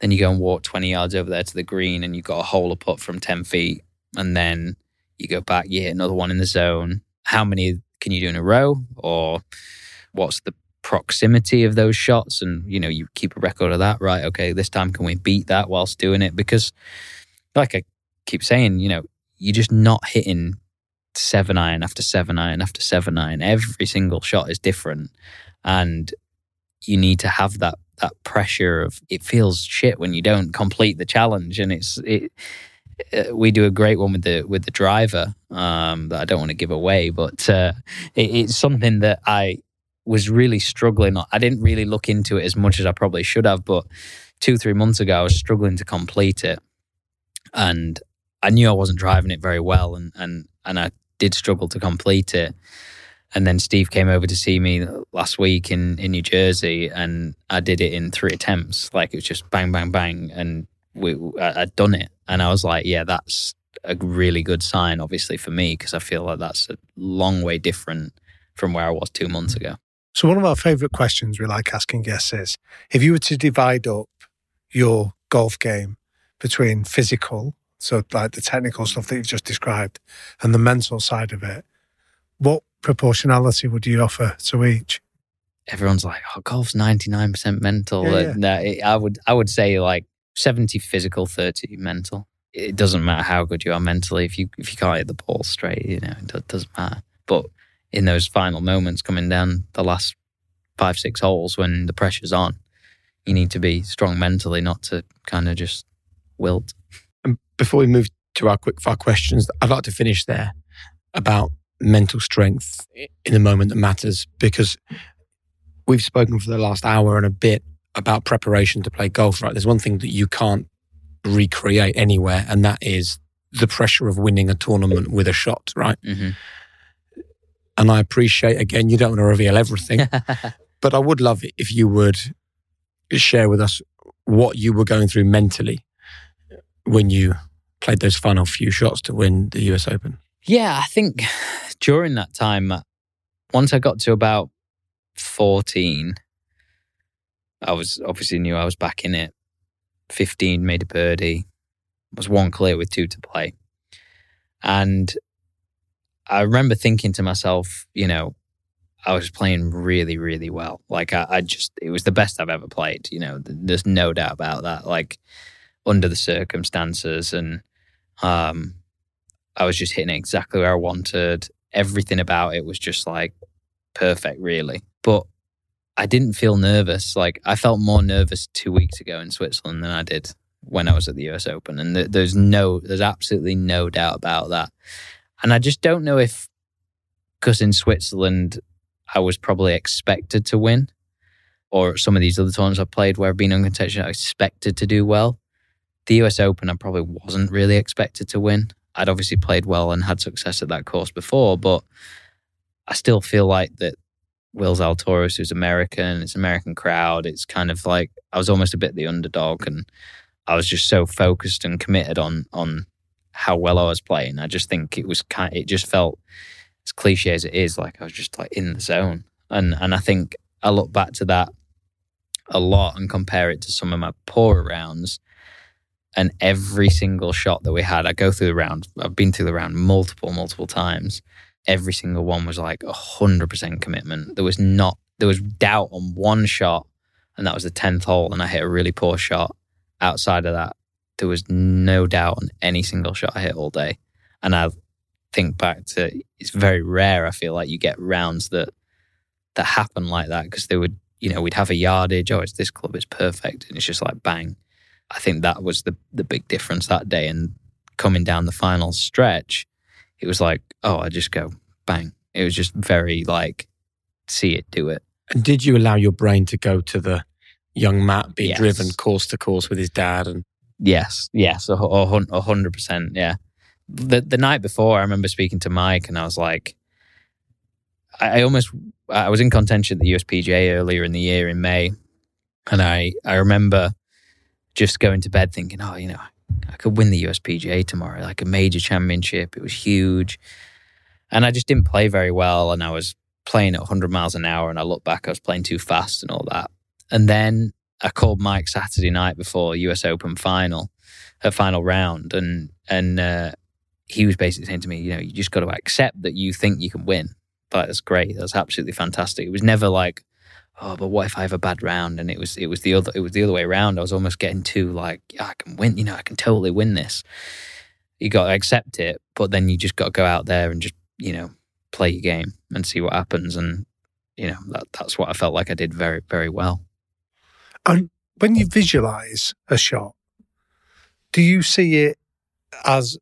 Then you go and walk 20 yards over there to the green and you've got a hole putt from 10 feet. And then you go back, you hit another one in the zone. How many can you do in a row? Or what's the proximity of those shots? And, you know, you keep a record of that, right? Okay, this time can we beat that whilst doing it? Because, like I keep saying, you know, you're just not hitting seven iron after seven iron after seven iron. Every single shot is different. And you need to have that that pressure of it feels shit when you don't complete the challenge and it's it we do a great one with the with the driver um, that I don't want to give away, but uh, it, it's something that I was really struggling. I didn't really look into it as much as I probably should have, but two three months ago I was struggling to complete it, and I knew I wasn't driving it very well, and and and I did struggle to complete it. And then Steve came over to see me last week in, in New Jersey, and I did it in three attempts. Like it was just bang, bang, bang, and we I, I'd done it. And I was like, yeah, that's a really good sign, obviously for me, because I feel like that's a long way different from where I was two months ago. So one of our favourite questions we like asking guests is: if you were to divide up your golf game between physical, so like the technical stuff that you've just described, and the mental side of it, what proportionality would you offer to each? Everyone's like, "Oh, golf's ninety nine percent mental." Yeah, and, uh, I would, I would say like seventy physical, thirty mental. It doesn't matter how good you are mentally if you if you can't hit the ball straight. You know, it doesn't matter. But in those final moments coming down the last five six holes when the pressure's on, you need to be strong mentally, not to kind of just wilt. And before we move to our quick fire questions, I'd like to finish there about mental strength in the moment that matters because we've spoken for the last hour and a bit about preparation to play golf, right? There's one thing that you can't recreate anywhere, and that is the pressure of winning a tournament with a shot, right? hmm And I appreciate, again, you don't want to reveal everything, but I would love it if you would share with us what you were going through mentally when you played those final few shots to win the US Open. Yeah, I think during that time, uh, once I got to about 14, I was obviously knew I was back in it. 15, made a birdie, was one clear with two to play. And I remember thinking to myself, you know, I was playing really, really well. Like I, I just, it was the best I've ever played. You know, there's no doubt about that. Like under the circumstances, and um, I was just hitting it exactly where I wanted. Everything about it was just like perfect, really. But I didn't feel nervous. Like I felt more nervous two weeks ago in Switzerland than I did when I was at the US Open, and th- there's no, there's absolutely no doubt about that. And I just don't know if, because in Switzerland, I was probably expected to win, or some of these other tournaments I've played where I've been on contention, I expected to do well. The US Open, I probably wasn't really expected to win. I'd obviously played well and had success at that course before, but I still feel like that Will Zalatoris, who's American, it's American crowd. It's kind of like I was almost a bit the underdog, and I was just so focused and committed on on how well I was playing. I just think it was kind. It just felt as cliche as it is, like I was just like in the zone, and and I think I look back to that a lot and compare it to some of my poorer rounds. And every single shot that we had, I go through the round. I've been through the round multiple, multiple times every single one was like a hundred percent commitment. There was not there was doubt on one shot, and that was the tenth hole, and I hit a really poor shot. Outside of that, there was no doubt on any single shot I hit all day. And I think back to it's very rare. I feel like you get rounds that that happen like that because they would you know we'd have a yardage. Oh, it's this club, it's perfect, and it's just like bang. I think that was the the big difference that day, and coming down the final stretch it was like, oh, I just go bang. It was just very like, see it, do it. And did you allow your brain to go to the young Matt being Yes. driven course to course with his dad? And Yes, yes, a, hu- a hundred percent. Yeah. The the night before, I remember speaking to Mike, and I was like, I, I almost, I was in contention at the USPGA earlier in the year in May, and I I remember just going to bed thinking, oh, you know, I could win the USPGA tomorrow, like a major championship. It was huge, and I just didn't play very well, and I was playing at 100 miles an hour, and I look back, I was playing too fast and all that, and then I called Mike Saturday night before US Open final, her final round, and and uh, he was basically saying to me, you know, you just got to accept that you think you can win. That's great. That's absolutely fantastic. It was never like, oh, but what if I have a bad round? And it was it was the other it was the other way around. I was almost getting too like, I can win. You know, I can totally win this. You got to accept it, but then you just got to go out there and just you know play your game and see what happens. And you know that that's what I felt like I did very very well. And when you visualize a shot, do you see it as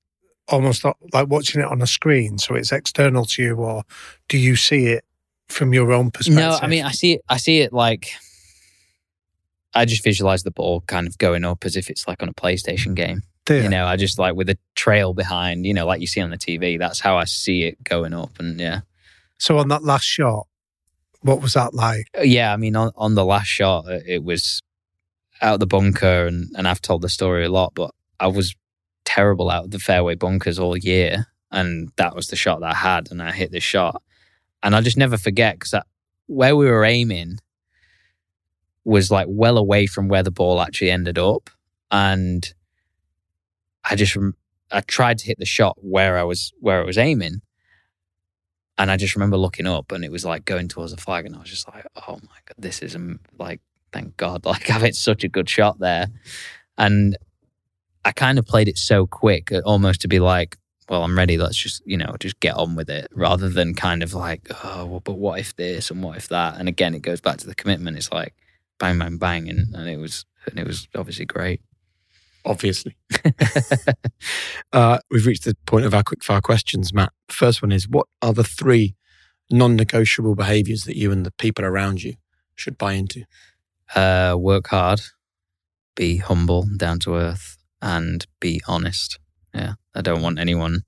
almost like watching it on a screen, so it's external to you, or do you see it from your own perspective? No, I mean I see it. I see it like I just visualize the ball kind of going up as if it's like on a PlayStation game. Dear. You know, I just like with a trail behind, you know, like you see on the TV. That's how I see it going up, and yeah. So on that last shot, what was that like? Uh, Yeah, I mean, on, on the last shot, uh, it was out the bunker, and, and I've told the story a lot, but I was terrible out of the fairway bunkers all year. And that was the shot that I had, and I hit this shot. And I'll just never forget because where we were aiming was like well away from where the ball actually ended up. And I just, I tried to hit the shot where I was, where I was aiming. And I just remember looking up and it was like going towards the flag. And I was just like, oh my God, this is like, thank God, like I've hit such a good shot there. And I kind of played it so quick, uh, almost to be like, well, I'm ready. Let's just, you know, just get on with it rather than kind of like, oh, well, but what if this and what if that? And again, it goes back to the commitment. It's like bang, bang, bang. And, and it was, and it was obviously great. Obviously. uh, we've reached the point of our quick fire questions, Matt. First one is what are the three non negotiable behaviors that you and the people around you should buy into? uh, work hard, be humble, down to earth, and be honest. Yeah, I don't want anyone,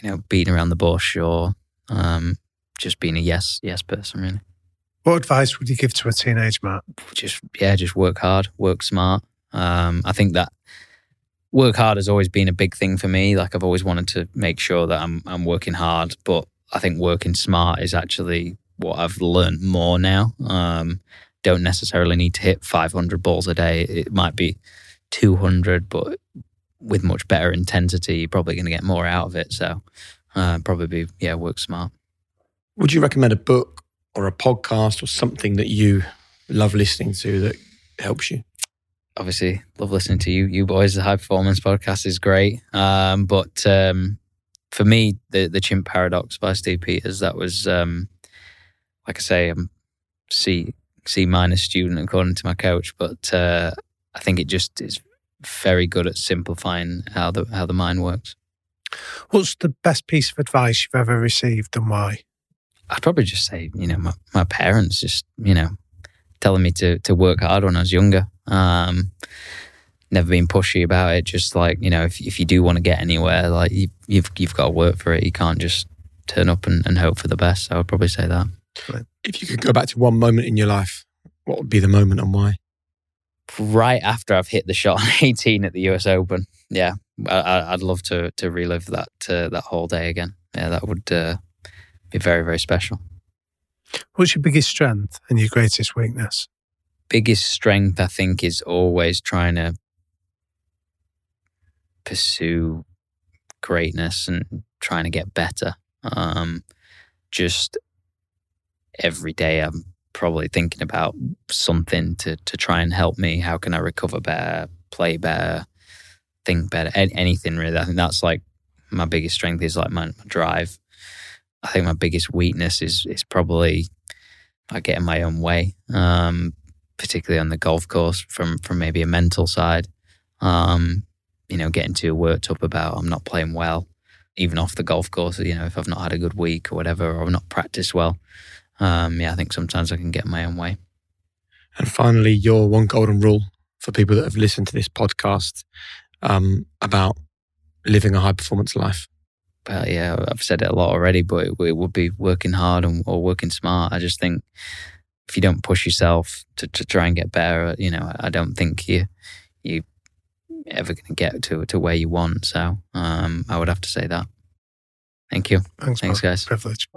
you know, beating around the bush or um, just being a yes yes person. Really, What advice would you give to a teenage Matt? just yeah, just work hard, work smart. Um, I think that work hard has always been a big thing for me. Like I've always wanted to make sure that I'm I'm working hard, but I think working smart is actually what I've learned more now. Um, don't necessarily need to hit 500 balls a day. It might be 200, but with much better intensity, you're probably going to get more out of it. So, uh, probably yeah, work smart. Would you recommend a book or a podcast or something that you love listening to that helps you? obviously love listening to you you boys the high performance podcast is great um, but um, for me the the chimp paradox by steve peters that was um, like i say i'm c c minus student according to my coach but uh, i think it just is very good at simplifying how the how the mind works What's the best piece of advice you've ever received and why? I'd probably just say, you know, my, my parents just, you know, telling me to to work hard when I was younger. Um, never been pushy about it. Just like, you know, if if you do want to get anywhere, like you, you've you've got to work for it. You can't just turn up and, and hope for the best. So I'd probably say that. If you could go back to one moment in your life, what would be the moment and why? Right after I've hit the shot on 18 at the US Open, yeah, I, I'd love to to relive that uh, that whole day again. Yeah, that would uh, be very very special. What's your biggest strength and your greatest weakness? biggest strength I think is always trying to pursue greatness and trying to get better. Um, just every day I'm probably thinking about something to to try and help me. How can I recover better, play better, think better, anything really. I think that's like my biggest strength is like my, my drive. I think my biggest weakness is is probably I get in my own way. Um, particularly on the golf course from from maybe a mental side. Um, you know, getting too worked up about I'm not playing well, even off the golf course. You know, if I've not had a good week or whatever, or I've not practiced well. Um, yeah, I think sometimes I can get my own way. And finally, your one golden rule for people that have listened to this podcast um, about living a high performance life. But yeah, I've said it a lot already, but it, it would be working hard and, or working smart. I just think if you don't push yourself to, to try and get better, you know, I don't think you you ever going to get to to where you want. So um, I would have to say that. Thank you. Thanks, Thanks, Matt. guys. Privilege.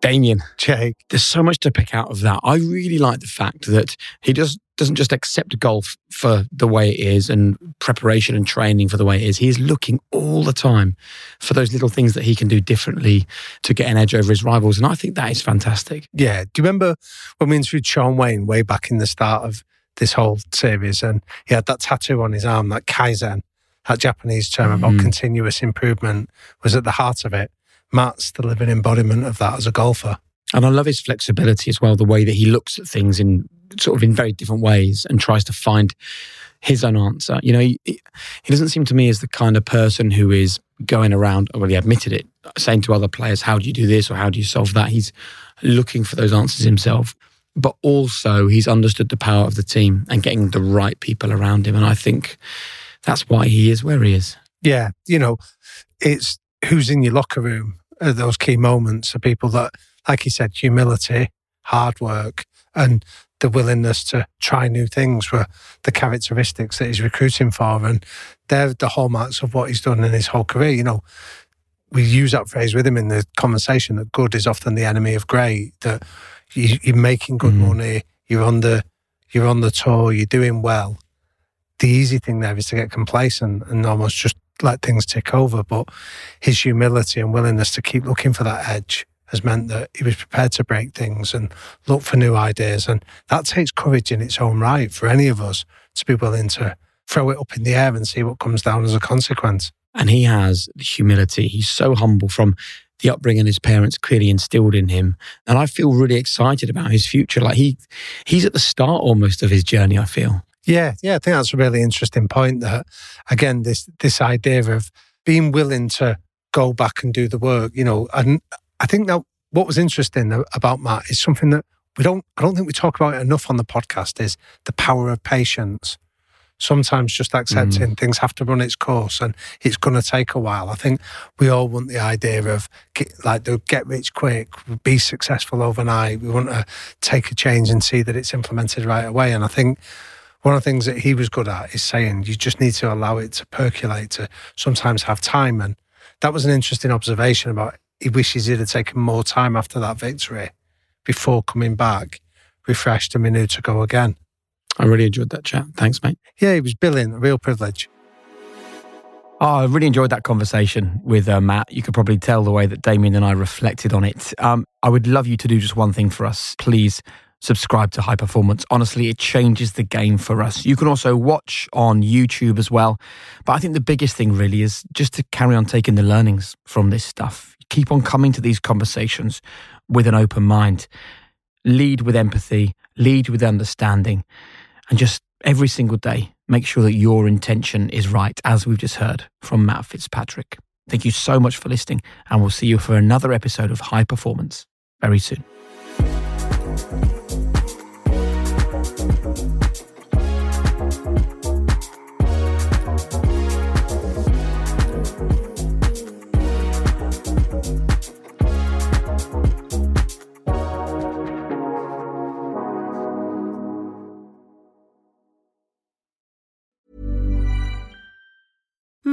Damian, Jake. there's so much to pick out of that. I really like the fact that he just doesn't just accept golf for the way it is and preparation and training for the way it is. He's looking all the time for those little things that he can do differently to get an edge over his rivals. And I think that is fantastic. Yeah. Do you remember when we interviewed Sean Wayne way back in the start of this whole series and he had that tattoo on his arm, that Kaizen, that Japanese term about Mhm. continuous improvement was at the heart of it. Matt's the living embodiment of that as a golfer. And I love his flexibility as well, the way that he looks at things in sort of in very different ways and tries to find his own answer. You know, he, he doesn't seem to me as the kind of person who is going around, oh, well, he admitted it, saying to other players, how do you do this or how do you solve that? He's looking for those answers himself. But also, he's understood the power of the team and getting the right people around him. And I think that's why he is where he is. Yeah. You know, it's who's in your locker room at those key moments are people that, like he said, humility, hard work, and the willingness to try new things were the characteristics that he's recruiting for. And they're the hallmarks of what he's done in his whole career. You know, we use that phrase with him in the conversation that good is often the enemy of great, that you, you're making good Mhm. money, you're on the you're on the tour, you're doing well. The easy thing there is to get complacent and almost just let things tick over. But his humility and willingness to keep looking for that edge has meant that he was prepared to break things and look for new ideas. And that takes courage in its own right for any of us to be willing to throw it up in the air and see what comes down as a consequence. And he has the humility. He's so humble from the upbringing his parents clearly instilled in him. And I feel really excited about his future. Like he he's at the start almost of his journey, I feel. Yeah, yeah, I think that's a really interesting point. That again, this this idea of being willing to go back and do the work, you know, and I think that what was interesting about Matt is something that we don't, I don't think we talk about enough on the podcast is the power of patience. Sometimes just accepting mm. things have to run its course and it's going to take a while. I think we all want the idea of get, like the get rich quick, be successful overnight. We want to take a change and see that it's implemented right away. And I think one of the things that he was good at is saying you just need to allow it to percolate, to sometimes have time. And that was an interesting observation about he wishes he'd have taken more time after that victory before coming back, refreshed and renewed to go again. I really enjoyed that chat. Thanks, mate. Yeah, he was billing, a real privilege. Oh, I really enjoyed that conversation with uh, Matt. You could probably tell the way that Damian and I reflected on it. Um, I would love you to do just one thing for us. Please subscribe to High Performance. Honestly, it changes the game for us. You can also watch on YouTube as well. But I think the biggest thing really is just to carry on taking the learnings from this stuff. Keep on coming to these conversations with an open mind. Lead with empathy, lead with understanding, and just every single day, make sure that your intention is right, as we've just heard from Matt Fitzpatrick. Thank you so much for listening, and we'll see you for another episode of High Performance very soon.